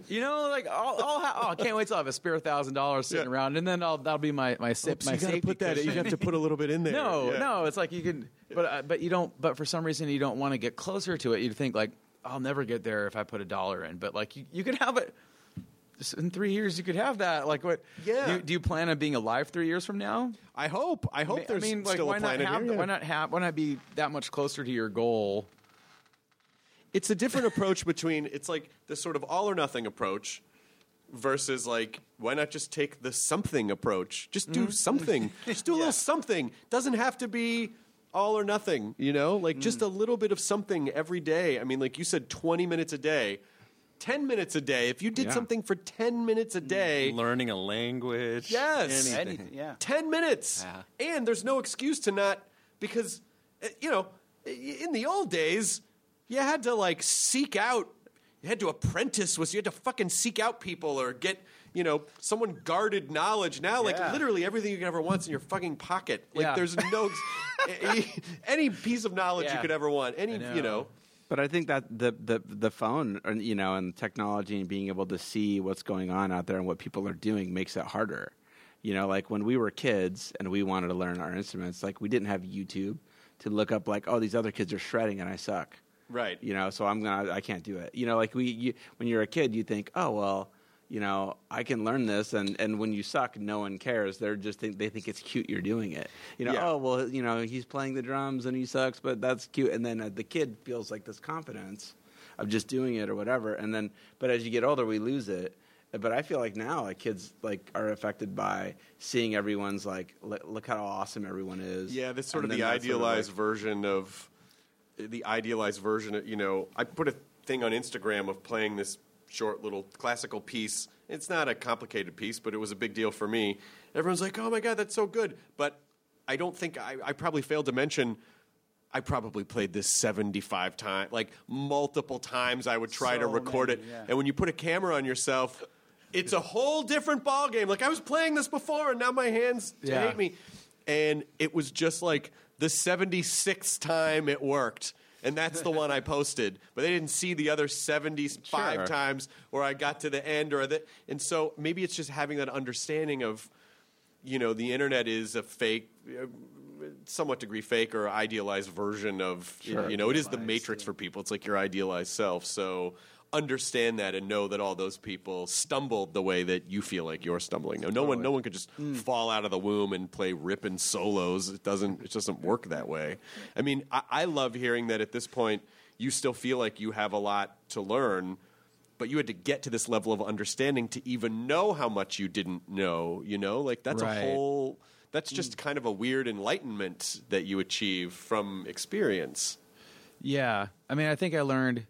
you know, like I'll, I'll ha- oh, I can't wait till I have a spare thousand dollars sitting around, and then I'll that'll be my my sip Oops, my you gotta safety put that. You cushion. have to put a little bit in there. No, Yeah. no, it's like you can, but uh, but you don't. But for some reason, you don't want to get closer to it. You think like, I'll never get there if I put a dollar in. But like, you, you could have it just in three years. You could have that. Like, what? Yeah. Do you, do you plan on being alive three years from now? I hope. I hope I there's mean, like, still why a not planet have? here. yeah. Why not have? Why not be that much closer to your goal? it's a different approach between it's like this sort of all or nothing approach versus like why not just take the something approach just do mm-hmm. something just do a little something doesn't have to be all or nothing you know like just mm. a little bit of something every day i mean like you said 20 minutes a day 10 minutes a day if you did Yeah. something for 10 minutes a day Learning a language. Yes. Anything. Anything, yeah. 10 minutes. And there's no excuse to not, because, uh, you know, i- in the old days, you had to like seek out, you had to apprentice with, you had to fucking seek out people or get, you know, someone guarded knowledge. Now, like, Yeah. literally everything you can ever want is in your fucking pocket. Like, Yeah. there's no, ex- any piece of knowledge you Yeah. could ever want. Any, I you know. But I think that the, the the phone, you know, and technology and being able to see what's going on out there and what people are doing makes it harder. You know, like when we were kids and we wanted to learn our instruments, like we didn't have YouTube to look up like, oh, these other kids are shredding and I suck. Right. You know, so I'm gonna, I can't do it. You know, like we, you, when you're a kid, you think, oh well, you know, I can learn this, and and when you suck, no one cares. They're just think they think it's cute you're doing it. You know, Yeah. oh well, you know, he's playing the drums and he sucks, but that's cute. And then uh, the kid feels like this confidence of just doing it or whatever. And then, but as you get older, we lose it. But I feel like now, like kids, like are affected by seeing everyone's like, look, look how awesome everyone is. Yeah, that's sort And of the that's sort of, idealized like- version of the idealized version. Of, you know, I put a thing on Instagram of playing this short little classical piece. It's not a complicated piece, but it was a big deal for me. Everyone's like, "Oh my god, that's so good!" But I don't think I, I probably failed to mention. I probably played this 75 times, like multiple times. I would try to record many, it. yeah. And when you put a camera on yourself, it's a whole different ball game. Like I was playing this before, and now my hands Yeah. hate me. And it was just like the 76th time it worked. And that's the one I posted. But they didn't see the other 75 Sure. times where I got to the end or the and so maybe it's just having that understanding of you know, the internet is a fake somewhat degree fake or idealized version of Sure. you know, it is the matrix for people. It's like your idealized self. So understand that and know that all those people stumbled the way that you feel like you're stumbling. No, no one no one could just mm. fall out of the womb and play ripping solos. It doesn't it doesn't work that way. I mean, I, I love hearing that at this point you still feel like you have a lot to learn but you had to get to this level of understanding to even know how much you didn't know you know like that's Right. a whole that's just mm. kind of a weird enlightenment that you achieve from experience Yeah, I mean, I think I learned,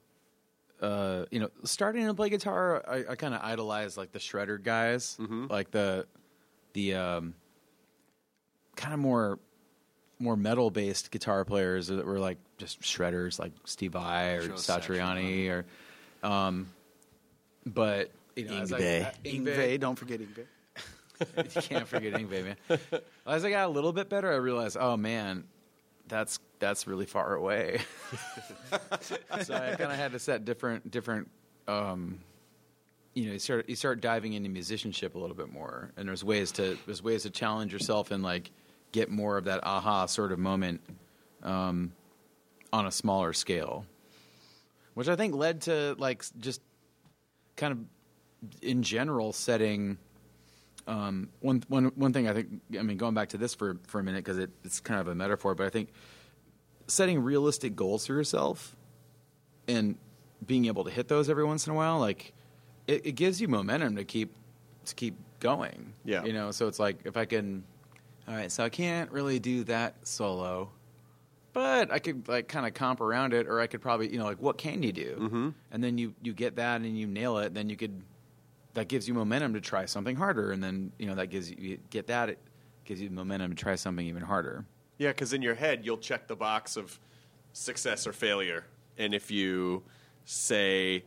uh, you know, starting to play guitar. I, I kind of idolize like the shredder guys, like the the um, kind of more more metal based guitar players that were like just shredders, like Steve Vai or Joe Satriani, or um, but you know, as I- Yngwie. uh, Yngwie, don't forget Yngwie. you can't forget Yngwie, man. As I got a little bit better, I realized, oh man, that's that's really far away. so I kind of had to set different different. Um, you know, you start you start diving into musicianship a little bit more, and there's ways to there's ways to challenge yourself and like get more of that aha sort of moment um, on a smaller scale. which I think led to like just kind of in general setting. Um, one, one, one thing I think, I mean, going back to this for, for a minute because it, it's kind of a metaphor, but I think setting realistic goals for yourself and being able to hit those every once in a while, like it, it gives you momentum to keep to keep going. Yeah. you know. So it's like if I can, all right. So I can't really do that solo, but I could like kind of comp around it, or I could probably, you know, like what can you do? Mm-hmm. And then you you get that and you nail it, then you could that gives you momentum to try something harder, and then you know that gives you, you get that it gives you momentum to try something even harder. Yeah, because in your head you'll check the box of success or failure, and if you say,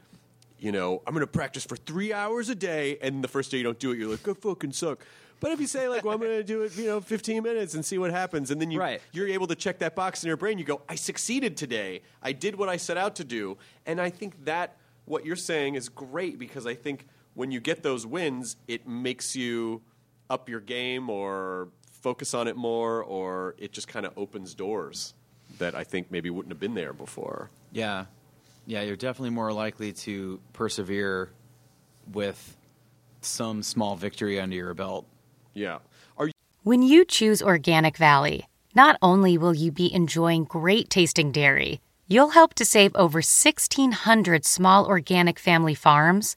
you know, I'm going to practice for three hours a day, and the first day you don't do it, you're like, I fucking suck. But if you say like, well, I'm going to do it, you know, 15 minutes and see what happens, and then you Right. you're able to check that box in your brain, you go, I succeeded today. I did what I set out to do, and I think that what you're saying is great because I think when you get those wins, it makes you up your game or focus on it more, or it just kind of opens doors that I think maybe wouldn't have been there before. Yeah, yeah, you're definitely more likely to persevere with some small victory under your belt. Yeah. Are you? When you choose Organic Valley, not only will you be enjoying great tasting dairy, you'll help to save over 1,600 small organic family farms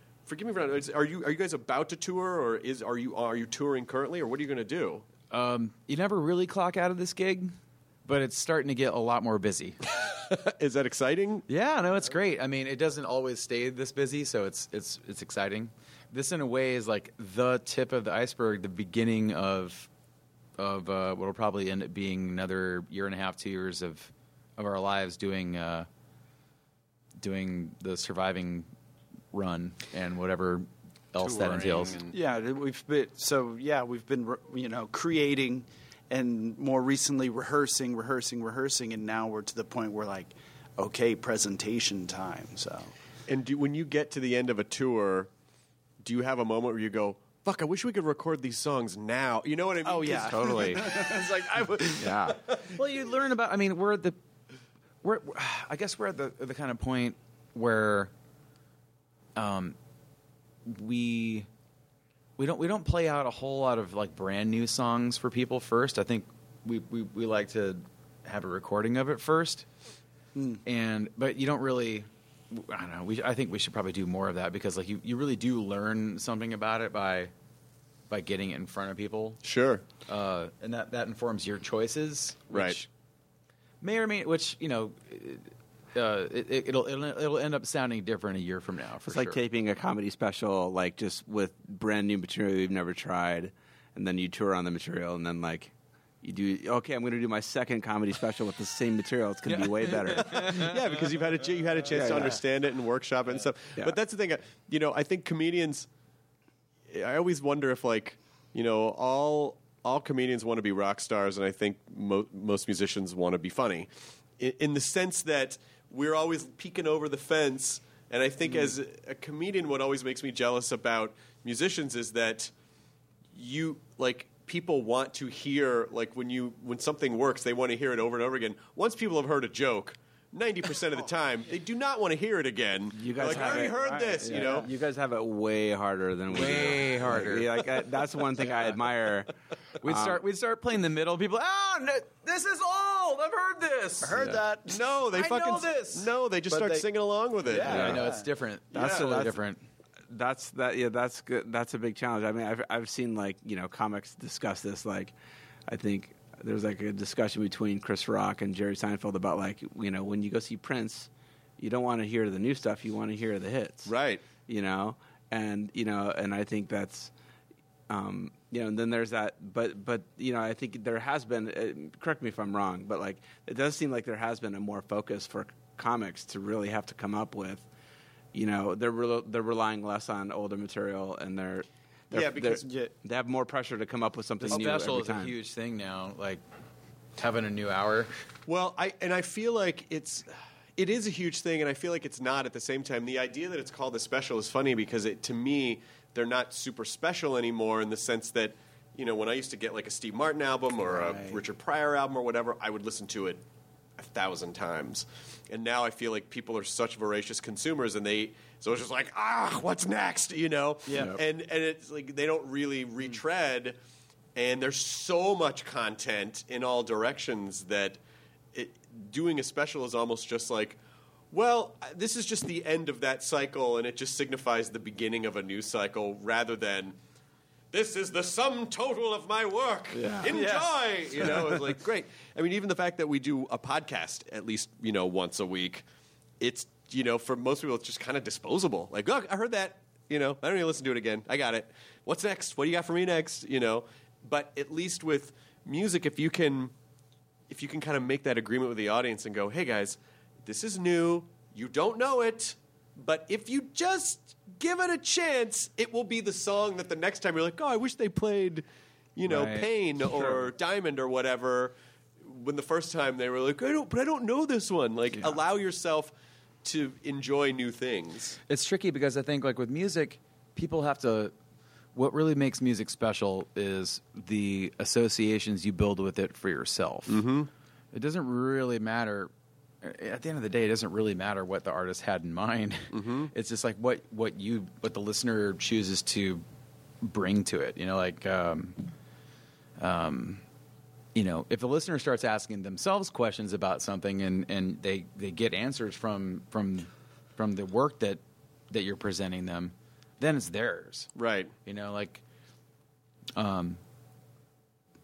Forgive me for not. Are you are you guys about to tour, or is are you are you touring currently, or what are you going to do? Um, you never really clock out of this gig, but it's starting to get a lot more busy. is that exciting? Yeah, no, it's great. I mean, it doesn't always stay this busy, so it's it's it's exciting. This, in a way, is like the tip of the iceberg, the beginning of of uh, what will probably end up being another year and a half, two years of of our lives doing uh, doing the surviving run and whatever else that entails. Yeah, we've been so yeah we've been you know creating and more recently rehearsing, rehearsing, rehearsing, and now we're to the point where like okay presentation time. So And do, when you get to the end of a tour, do you have a moment where you go, "Fuck, I wish we could record these songs now"? You know what I mean? Oh, yeah, Totally. it's like I would yeah. Well, you learn about. I mean, we're at the. We're. I guess we're at the the kind of point where. Um. We. We don't. We don't play out a whole lot of like brand new songs for people first. I think we we, we like to have a recording of it first, and but you don't really. I don't know. We, I think we should probably do more of that because like you, you really do learn something about it by by getting it in front of people. Sure. Uh, and that, that informs your choices, which Right. may or may which you know, uh, it, it, it'll, it'll it'll end up sounding different a year from now. For It's like sure. taping a comedy special, like just with brand new material you've never tried, and then you tour on the material, and then like you do. Okay, I'm going to do my second comedy special with the same material. It's going to be way better. yeah, because you've had a ch- you had a chance Yeah, to yeah. understand it and workshop it and stuff. Yeah. But that's the thing. uh, You know, I think comedians. I always wonder if, like, you know, all all comedians want to be rock stars, and I think mo- most musicians want to be funny, in, in the sense that we're always peeking over the fence. And I think, as a, a comedian, what always makes me jealous about musicians is that you like people want to hear like when you when something works they want to hear it over and over again once people have heard a joke 90% of the time they do not want to hear it again You guys like i already it, heard this you know You guys have it way harder than we do. Way Like, harder. yeah, Like, I, that's one thing I admire. We'd Um, start we'd start playing the middle. People, oh, no, this is old. I've heard this. I heard that. no they I fucking know this. no they just But start they- singing along with it Yeah, Yeah. I know it's different. That's- That's totally that's- different. that's that yeah that's good that's a big challenge i mean i've i've seen like you know comics discuss this like i think there's like a discussion between chris rock and jerry seinfeld about like you know when you go see prince you don't want to hear the new stuff you want to hear the hits right you know and you know and i think that's um, you know, and then there's that, but but you know, I think there has been. Uh, correct me if I'm wrong, but like it does seem like there has been a more focus for comics to really have to come up with. You know, they're re- they're relying less on older material, and they're They're- Yeah, because- they're- they have more pressure to come up with something The new special every is a huge thing now. Like having a new hour. Well, I and I feel like it's it is a huge thing, and I feel like it's not at the same time. The idea that it's called a special is funny because it to me they're not super special anymore in the sense that you know when I used to get like a Steve Martin album or a Richard Pryor album or whatever, I would listen to it a thousand times, and now I feel like people are such voracious consumers, and they so it's just like ah, what's next, you know? Yeah. Yep. and and it's like they don't really retread and there's so much content in all directions that it, doing a special is almost just like well this is just the end of that cycle and it just signifies the beginning of a new cycle rather than this is the sum total of my work. Yeah. enjoy. Yes. you know it's like great. I mean even the fact that we do a podcast at least you know once a week it's you know for most people it's just kind of disposable. Like look i heard that you know i don't even listen to it again. I got it. What's next? What do you got for me next? You know? But at least with music if you can if you can kind of make that agreement with the audience and go hey guys this is new. You don't know it but if you just give it a chance it will be the song that the next time you're like oh i wish they played you know Right. pain or diamond or whatever when the first time they were like i don't but i don't know this one like allow yourself to enjoy new things It's tricky because I think like with music, people have to. What really makes music special is the associations you build with it for yourself. Mm-hmm. It doesn't really matter. At the end of the day, it doesn't really matter what the artist had in mind. Mm-hmm. It's just like what what you what the listener chooses to bring to it. You know, like um, um, you know, if the listener starts asking themselves questions about something and, and they, they get answers from from from the work that that you're presenting them, then it's theirs. Right. You know, like um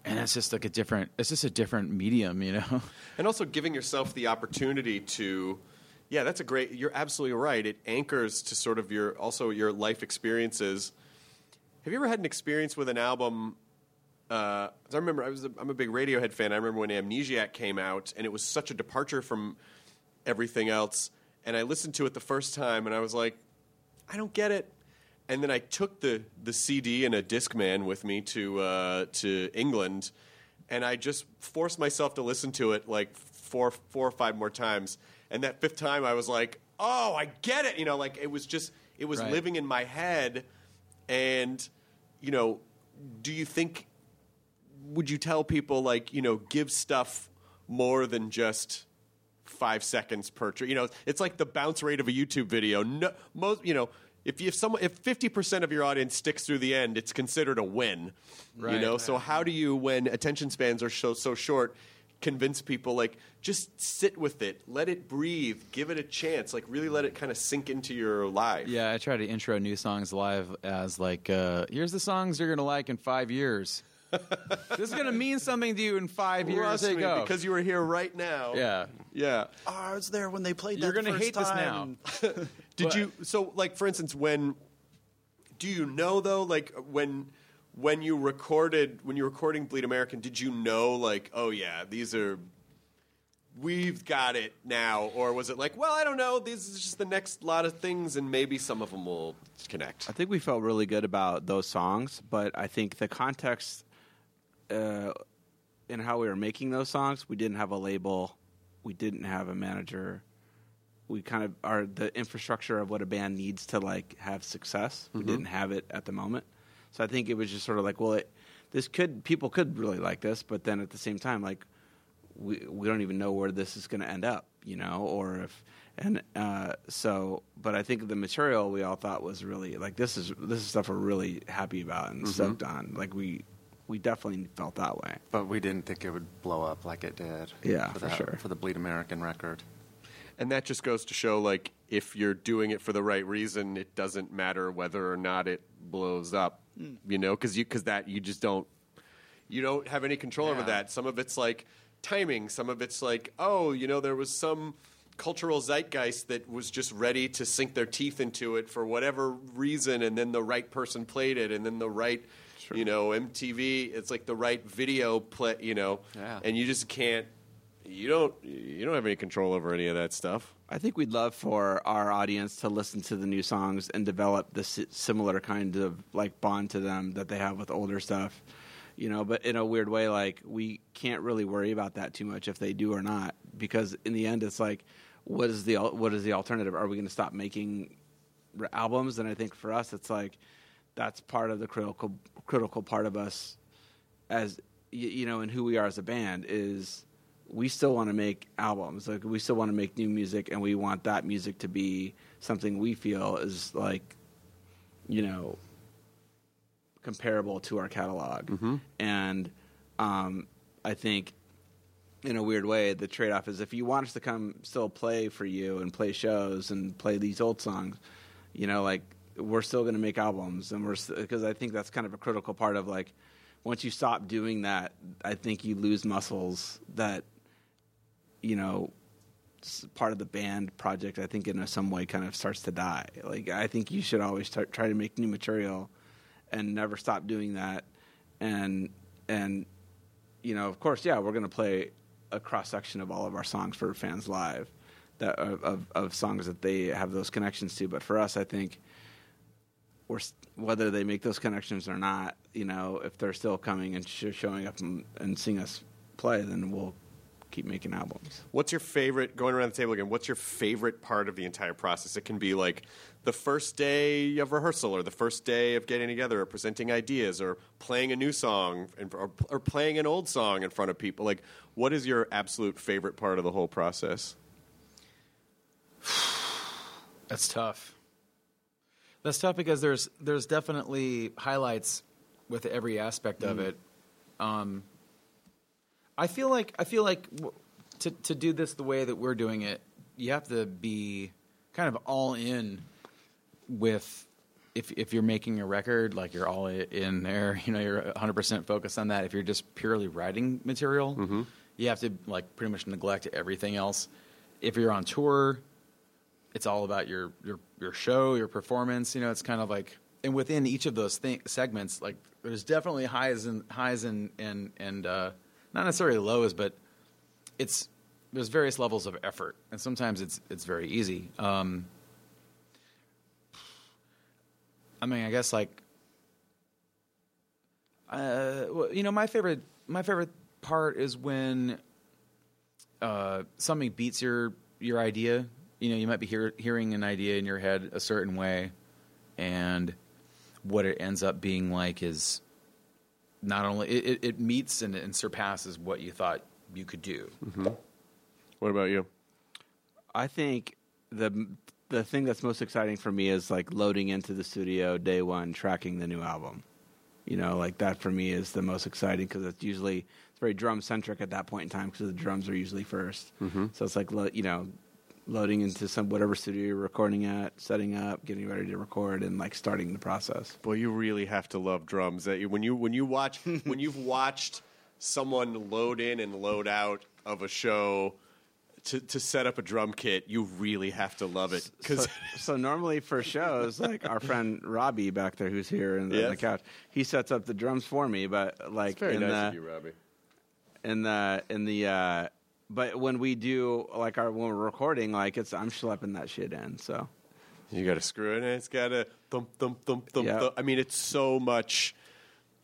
and it's just like a different it's just a different medium, you know. and also giving yourself the opportunity to yeah that's a great you're absolutely right it anchors to sort of your also your life experiences have you ever had an experience with an album uh, I remember I was a, I'm a big Radiohead fan. I remember when Amnesiac came out, and it was such a departure from everything else. And I listened to it the first time, and I was like, I don't get it. And then I took the the CD and a Discman with me to uh, to England, and I just forced myself to listen to it like four four or five more times. And that fifth time, I was like, Oh, I get it. You know, like it was just it was Right. living in my head. And you know, do you think would you tell people like you know give stuff more than just five seconds per tr- you know it's like the bounce rate of a youtube video no, most you know if you if someone if 50% of your audience sticks through the end it's considered a win you Right. know so how do you when attention spans are so so short convince people like just sit with it let it breathe give it a chance like really let it kind of sink into your life Yeah, I try to intro new songs live as like, uh, here's the songs you're gonna like in five years. this is gonna mean something to you in five years. Trust There me, go. because you were here right now yeah, yeah Oh, I was there when they played You're that gonna first hate this time. now. Did But- you so like for instance when do you know though like when when you recorded when you were recording Bleed American did you know like oh yeah these are we've got it now or was it like well I don't know this is just the next lot of things and maybe some of them will connect I think we felt really good about those songs, but I think the context uh, in how we were making those songs, we didn't have a label, we didn't have a manager. We kind of are the infrastructure of what a band needs to like have success. We Mhm. didn't have it at the moment, so I think it was just sort of like, well, it, this could people could really like this, but then at the same time, like we we don't even know where this is going to end up, you know, or if and uh, so. But I think the material we all thought was really like this is this is stuff we're really happy about and Mhm. stoked on. Like we we definitely felt that way. But we didn't think it would blow up like it did. Yeah, for, for that- sure. For the Bleed American record. and that just goes to show like if you're doing it for the right reason it doesn't matter whether or not it blows up Mm. you know because you because that you just don't you don't have any control over that some of it's like timing some of it's like oh you know there was some cultural zeitgeist that was just ready to sink their teeth into it for whatever reason and then the right person played it and then the right you know mtv it's like the right video play you know Yeah. and you just can't you don't you don't have any control over any of that stuff. I think we'd love for our audience to listen to the new songs and develop the si- similar kind of like bond to them that they have with older stuff. You know, but in a weird way, like we can't really worry about that too much if they do or not, because in the end, it's like, what is the what is the alternative? Are we going to stop making r- albums? And I think for us, it's like that's part of the critical critical part of us as you know, and who we are as a band is we still want to make albums. Like we still want to make new music, and we want that music to be something we feel is like, you know, comparable to our catalog. And um, I think, in a weird way, the trade off is if you want us to come still play for you and play shows and play these old songs, you know, like we're still going to make albums, and we're because I think that's kind of a critical part of like once you stop doing that, I think you lose muscles that you know part of the band project. I think in some way kind of starts to die. Like I think you should always start try to make new material and never stop doing that. And and you know, of course, yeah, we're going to play a cross section of all of our songs for fans live, that of of songs that they have those connections to. But for us, I think we're whether they make those connections or not, you know, if they're still coming and sh- showing up and, and seeing us play, then we'll keep making albums. What's your favorite going around the table again? What's your favorite part of the entire process? It can be like the first day of rehearsal, or the first day of getting together, or presenting ideas, or playing a new song, and, or, or playing an old song in front of people. Like, what is your absolute favorite part of the whole process? That's tough. That's tough because there's there's definitely highlights with every aspect of Mm. it. Um, I feel like I feel like to to do this the way that we're doing it, you have to be kind of all in with if if you're making a record, like you're all in there. You know, you're 100 percent focused on that. If you're just purely writing material, you have to like pretty much neglect everything else. If you're on tour, it's all about your your your show, your performance. You know, it's kind of like, and within each of those segments, like there's definitely highs and highs and and and uh, not necessarily lows, but it's there's various levels of effort, and sometimes it's it's very easy. Um, I mean, I guess like, uh, well, you know, my favorite my favorite part is when uh, something beats your your idea. You know, you might be hear, hearing an idea in your head a certain way, and what it ends up being like is not only it, it, it meets and, and surpasses what you thought you could do. Mm-hmm. What about you? I think the the thing that's most exciting for me is like loading into the studio day one, tracking the new album. You know, like that for me is the most exciting because it's usually it's very drum centric at that point in time because the drums are usually 1st Mhm. So it's like you know, loading into some whatever studio you're recording at, setting up, getting ready to record, and like starting the process. Boy, you really have to love drums. That you- when you when you watch when you've watched someone load in and load out of a show to to set up a drum kit, you really have to love it because so, so normally for shows, like our friend Robbie back there, who's here in the, Yes. the couch, he sets up the drums for me. But like it's very in nice the, of you, Robbie. in the in the uh but when we do like our when we're recording like it's i'm schlepping that shit in so You got to screw it, and it's got to thump, thump, thump, thump, Yeah. thump. I mean, it's so much.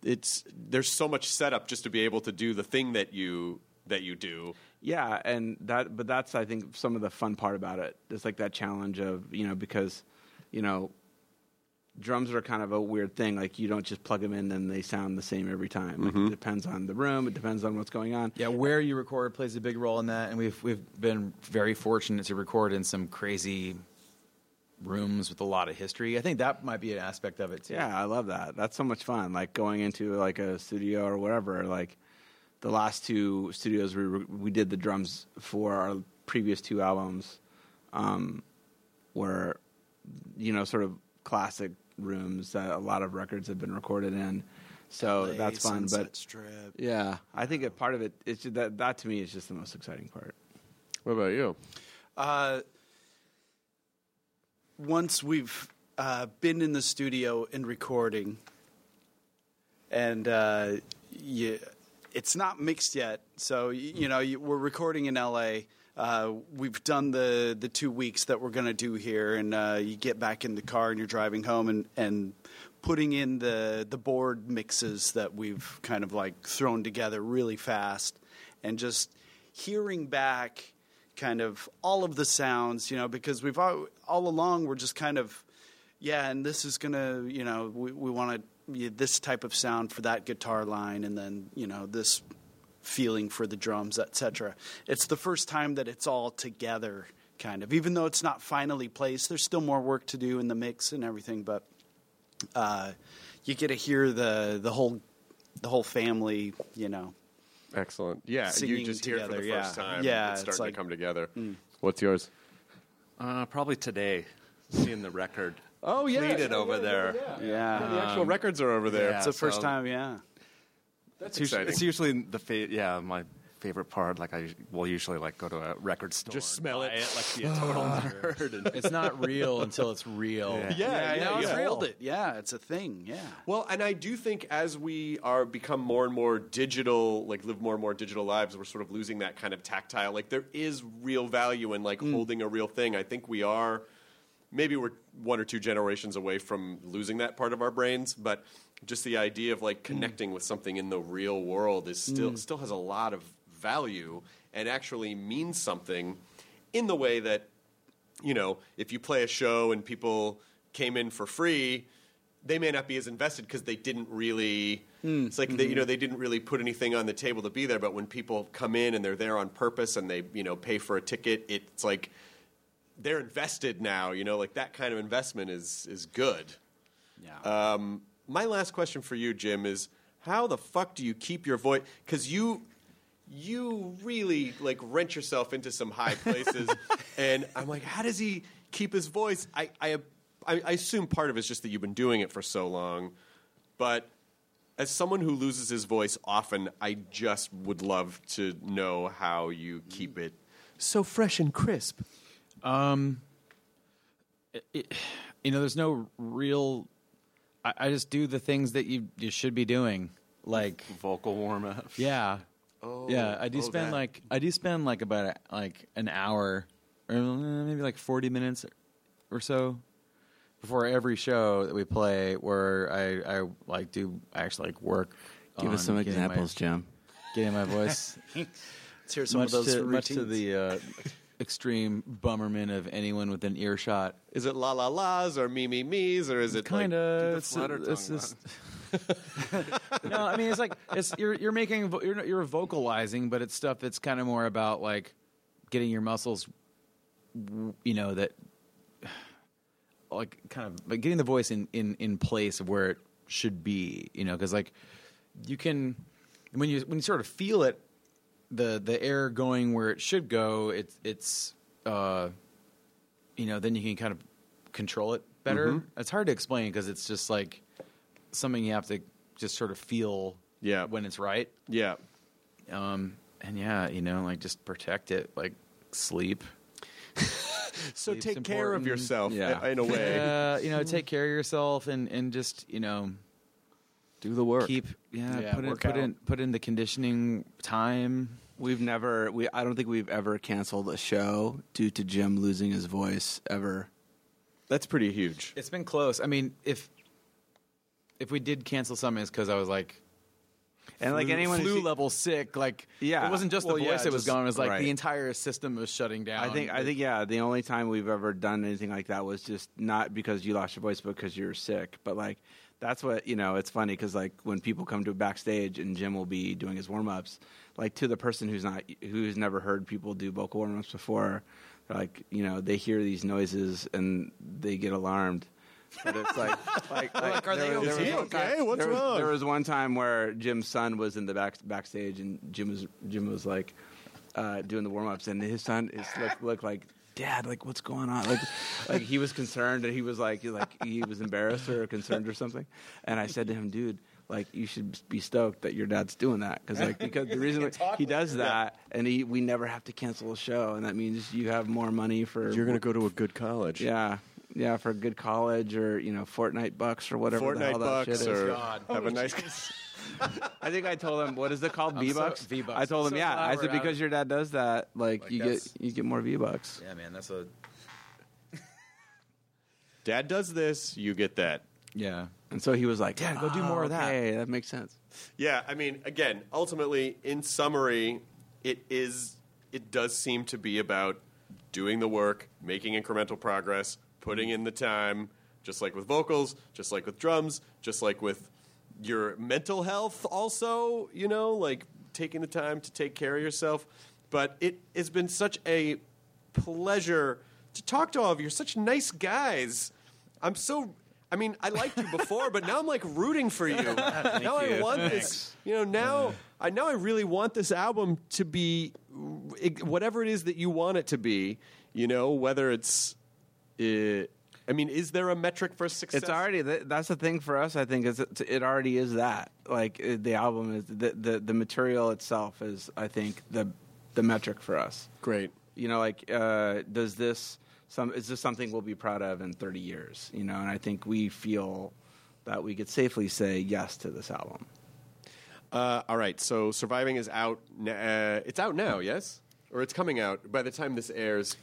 It's there's so much setup just to be able to do the thing that you that you do. yeah and that but that's i think some of the fun part about it it's like that challenge of you know because you know drums are kind of a weird thing like you don't just plug them in and they sound the same every time like Mhm. it depends on the room it depends on what's going on Yeah, where you record plays a big role in that, and we've we've been very fortunate to record in some crazy rooms with a lot of history. I think that might be an aspect of it too. Yeah, I love that. That's so much fun. Like going into like a studio or whatever. Like the last two studios we re- we did the drums for our previous two albums, um, were you know sort of classic rooms that a lot of records have been recorded in. So LA, that's fun. Sunset but Strip. yeah, I think a part of it. It's just that that to me is just the most exciting part. What about you? Uh, once we've uh, been in the studio and recording, and uh, you it's not mixed yet. So y- you know, you, we're recording in L.A. Uh, we've done the the two weeks that we're going to do here, and uh, you get back in the car and you're driving home and and putting in the the board mixes that we've kind of like thrown together really fast, and just hearing back kind of all of the sounds, you know, because we've all, all along we're just kind of yeah, and this is gonna, you know, we, we want to this type of sound for that guitar line, and then you know this feeling for the drums, etc. It's the first time that it's all together, kind of. Even though it's not finally placed, there's still more work to do in the mix and everything, but uh, you get to hear the the whole the whole family, you know. Excellent. Yeah, you singing just hear it for together, the first yeah. time. Yeah, it's it's starting like- to come together. Mm. What's yours? Uh, probably today, seeing the record. Oh yeah, completed yeah, over yeah, there. yeah, Yeah. the actual records are over there. yeah, It's the first time, yeah. That's It's usually, exciting. it's usually the fa- yeah my favorite part. Like I will usually like go to a record store, Just smell buy it. like be a total nerd. And It's not real until it's real. Yeah. yeah, yeah, now yeah. it's hold it. Yeah, it's a thing. Yeah. Well, and I do think as we are become more and more digital, like live more and more digital lives, we're sort of losing that kind of tactile. Like there is real value in like mm. holding a real thing. I think we are maybe we're one or two generations away from losing that part of our brains, but just the idea of like mm. connecting with something in the real world is still mm. still has a lot of value and actually means something in the way that you know, if you play a show and people came in for free, they may not be as invested because they didn't really. Mm. It's like they, you mm-hmm. know they didn't really put anything on the table to be there. But when people come in and they're there on purpose and they you know pay for a ticket, it's like they're invested now. You know, like that kind of investment is is good. Yeah. Um, my last question for you, Jim, is how the fuck do you keep your voice? Because you you really like rent yourself into some high places, and I'm like, how does he keep his voice? I I, I I assume part of it is just that you've been doing it for so long, but as someone who loses his voice often, I just would love to know how you keep it so fresh and crisp. Um, it- it- you know, there's no real. I, I just do the things that you you should be doing, like vocal warm up. Yeah. Oh, yeah, I do oh, spend that. like I do spend like about a, like an hour or uh, maybe like 40 minutes or so before every show that we play where I I like do actually like work Give us some getting my- examples, Jim. Getting my voice Let's hear some much of those to, much to routines. the uh, extreme bummerment of anyone with an earshot. Is it la la la's or me me me's or is it kind of it's, flutter it's tongue just no i mean it's like it's you're you're making you're you're vocalizing but it's stuff that's kind of more about like getting your muscles you know that like kind of like getting the voice in in in place of where it should be you know because like you can when you when you sort of feel it the the air going where it should go it's it's uh you know then you can kind of control it better Mhm. it's hard to explain because it's just like something you have to just sort of feel Yeah. when it's right Yeah. um and yeah you know like just protect it like sleep So Sleep's take care of yourself Yeah. in a way. uh, you know take care of yourself and and just you know Do the work. keep yeah, Yeah, put in put out. in put in the conditioning time We've never. We. I don't think we've ever canceled a show due to Jim losing his voice ever. That's pretty huge. It's been close. I mean, if if we did cancel something, it's because I was like, And like anyone who flu see- level sick. Like, Yeah. it wasn't just the Well, voice yeah, that was just- gone. It was like right. the entire system was shutting down. I think. I think. Yeah. The only time we've ever done anything like that was just not because you lost your voice, but because you were sick. But like, that's what you know. It's funny because like when people come to a backstage and Jim will be doing his warm ups, like to the person who's not who's never heard people do vocal warm ups before, they're like you know they hear these noises and they get alarmed. But it's like, like, Like, are there they was- there okay? one time- what's there was- wrong? There was one time where Jim's son was in the back backstage, and Jim was Jim was like uh, doing the warm ups, and his son is look, looked like. Dad, like, what's going on? Like, like he was concerned, and he was like, like he was embarrassed or concerned or something. And I said to him, dude, like, you should be stoked that your dad's doing that because, like, because the reason he does that, and he, we never have to cancel a show, and that means you have more money for. You're going to go to a good college. Yeah, Yeah, for a good college or you know Fortnite bucks or whatever. the hell Fortnite that bucks shit is. or God. have a nice. I think I told him, what is it called? I'm V so- bucks. V-Bucks. I told I'm him, so yeah. glad I we're said out because of- your dad does that, like, Like, you that's- get you get more V bucks. Yeah, man, that's a Dad does this, you get that. Yeah. And so he was like, Dad, go do more of that. Okay, that makes sense. Yeah, I mean, again, ultimately, in summary, it is. It does seem to be about doing the work, making incremental progress, putting in the time, just like with vocals, just like with drums, just like with your mental health. Also, you know, like taking the time to take care of yourself. But it has been such a pleasure to talk to all of you. You're such nice guys. I'm so. I mean, I liked you before, but now I'm like rooting for you. now I want Thanks. this. You know, now I now I really want this album to be whatever it is that you want it to be. You know, whether it's. Uh, I mean, is there a metric for success? It's already that's the thing for us. I think is it, it already is that. Like the album is the, the the material itself is. I think the the metric for us. Great. You know, like uh, does this some is this something we'll be proud of in 30 years? You know, and I think we feel that we could safely say yes to this album. Uh, all right, so surviving is out. Uh, it's out now, yes, or it's coming out by the time this airs.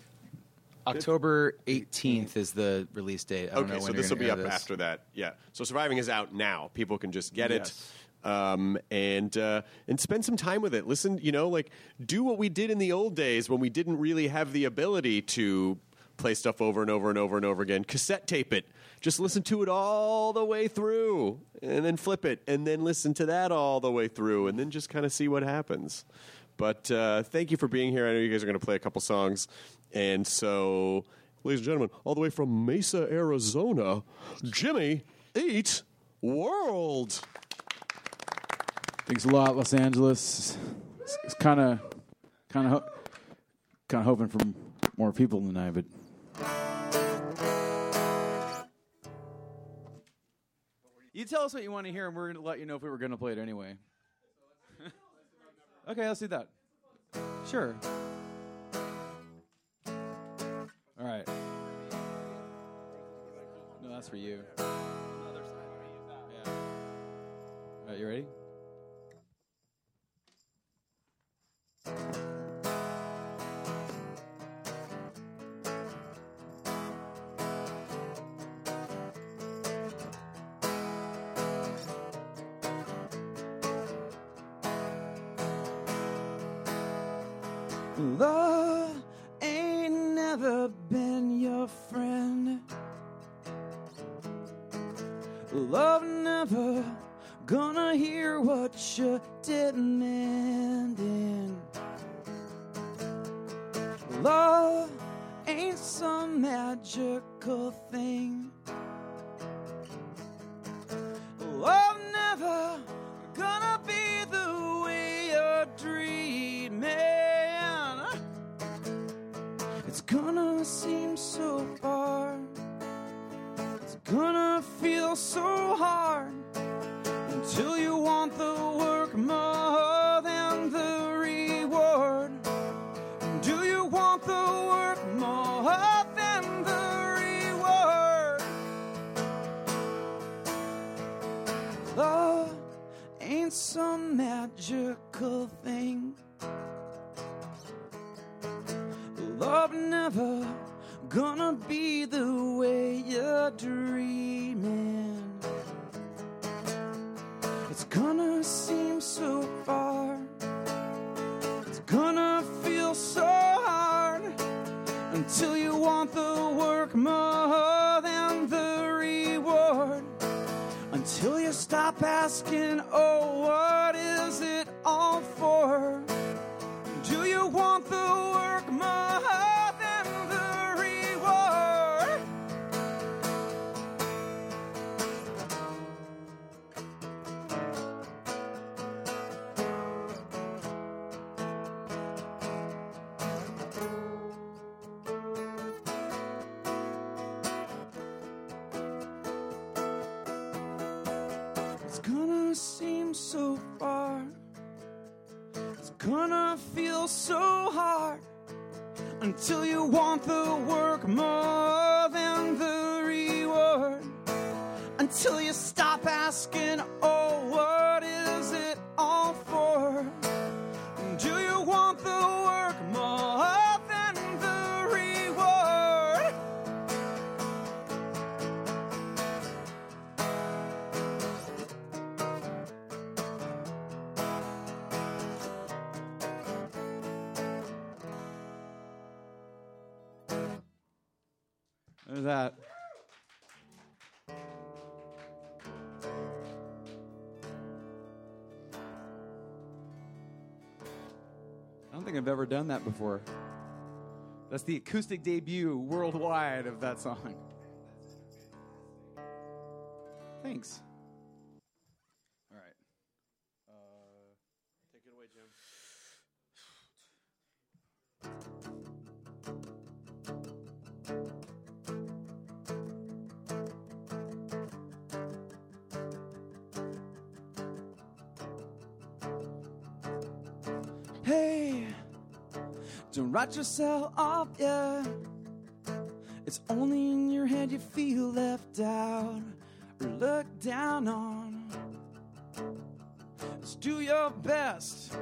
October 18th is the release date. I don't know Okay, so when this you're will be gonna up air this. after that. Yeah. So surviving is out now. People can just get Yes. it. Um, and uh, and spend some time with it. Listen, you know, like do what we did in the old days when we didn't really have the ability to play stuff over and over and over and over again. Cassette tape it. Just listen to it all the way through, and then flip it, and then listen to that all the way through, and then just kind of see what happens. But uh, thank you for being here. I know you guys are going to play a couple songs, and so, ladies and gentlemen, all the way from Mesa, Arizona, Jimmy Eat World. Thanks a lot, Los Angeles. It's, it's kind of, kind of, kind of hoping for more people tonight, but You tell us what you want to hear, and we're going to let you know if we were going to play it anyway. Okay, let's do that. Sure. All right. No, that's for you. Yeah. All right, you ready? gonna seem so far. It's gonna feel so hard until you want the work more than the reward. Until you stop asking. Done that before. That's the acoustic debut worldwide of that song. Thanks. Write yourself off, yeah. It's only in your head you feel left out or looked down on. Just do your best,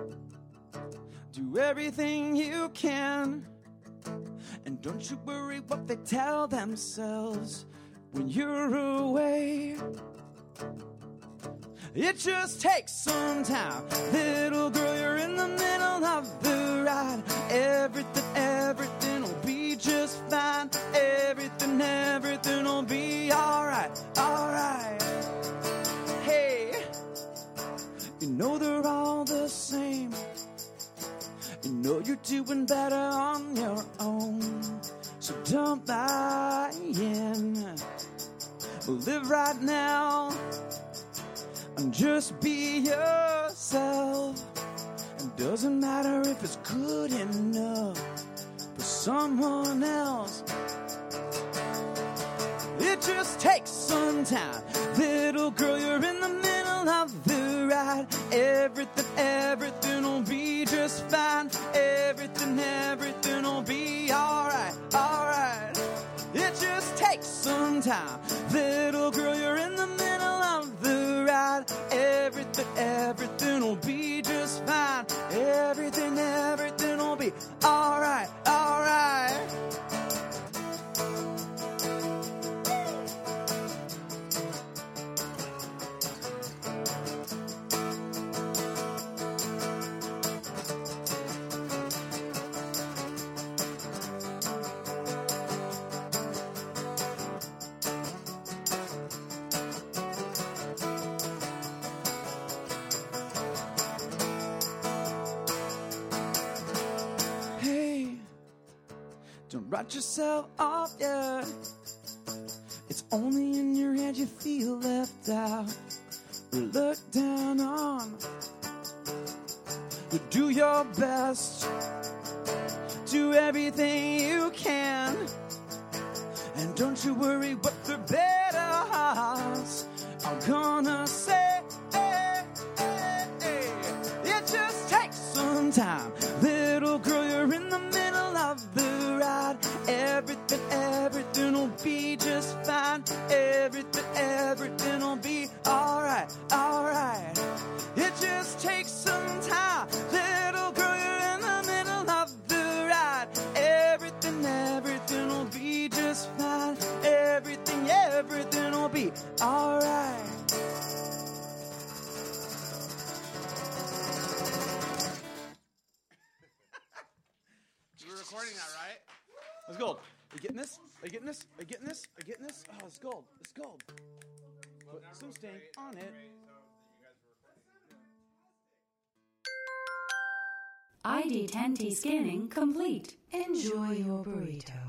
do everything you can. And don't you worry what they tell themselves when you're away. It just takes some time. Little girl, you're in the middle of the ride. Everything, everything will be just fine. Everything, everything will be alright, alright. Hey, you know they're all the same. You know you're doing better on your own. So don't buy in. Live right now and just be yourself. It doesn't matter if it's good enough for someone else. It just takes some time. Little girl, you're in the middle of the ride. Everything, everything will be just fine. Everything, everything will be alright, alright. It just takes some time. Little girl, you're in the middle of Everything, everything will be just fine. Everything, everything will be alright. Don't yourself off, yeah. It's only in your head you feel left out or looked down on. You do your best, do everything you can, and don't you worry what the better hearts are gonna say. It just takes some time. Everything, everything will be just fine. Everything, everything will be alright, alright. It just takes some time. Little girl, you're in the middle of the ride. Everything, everything will be just fine. Everything, everything will be alright. You were recording that, right? Let's gold. Are you getting this? Are you getting this? Are you getting this? Are you getting this? Oh, it's gold. It's gold. Put some stink on it. ID10T scanning complete. Enjoy your burrito.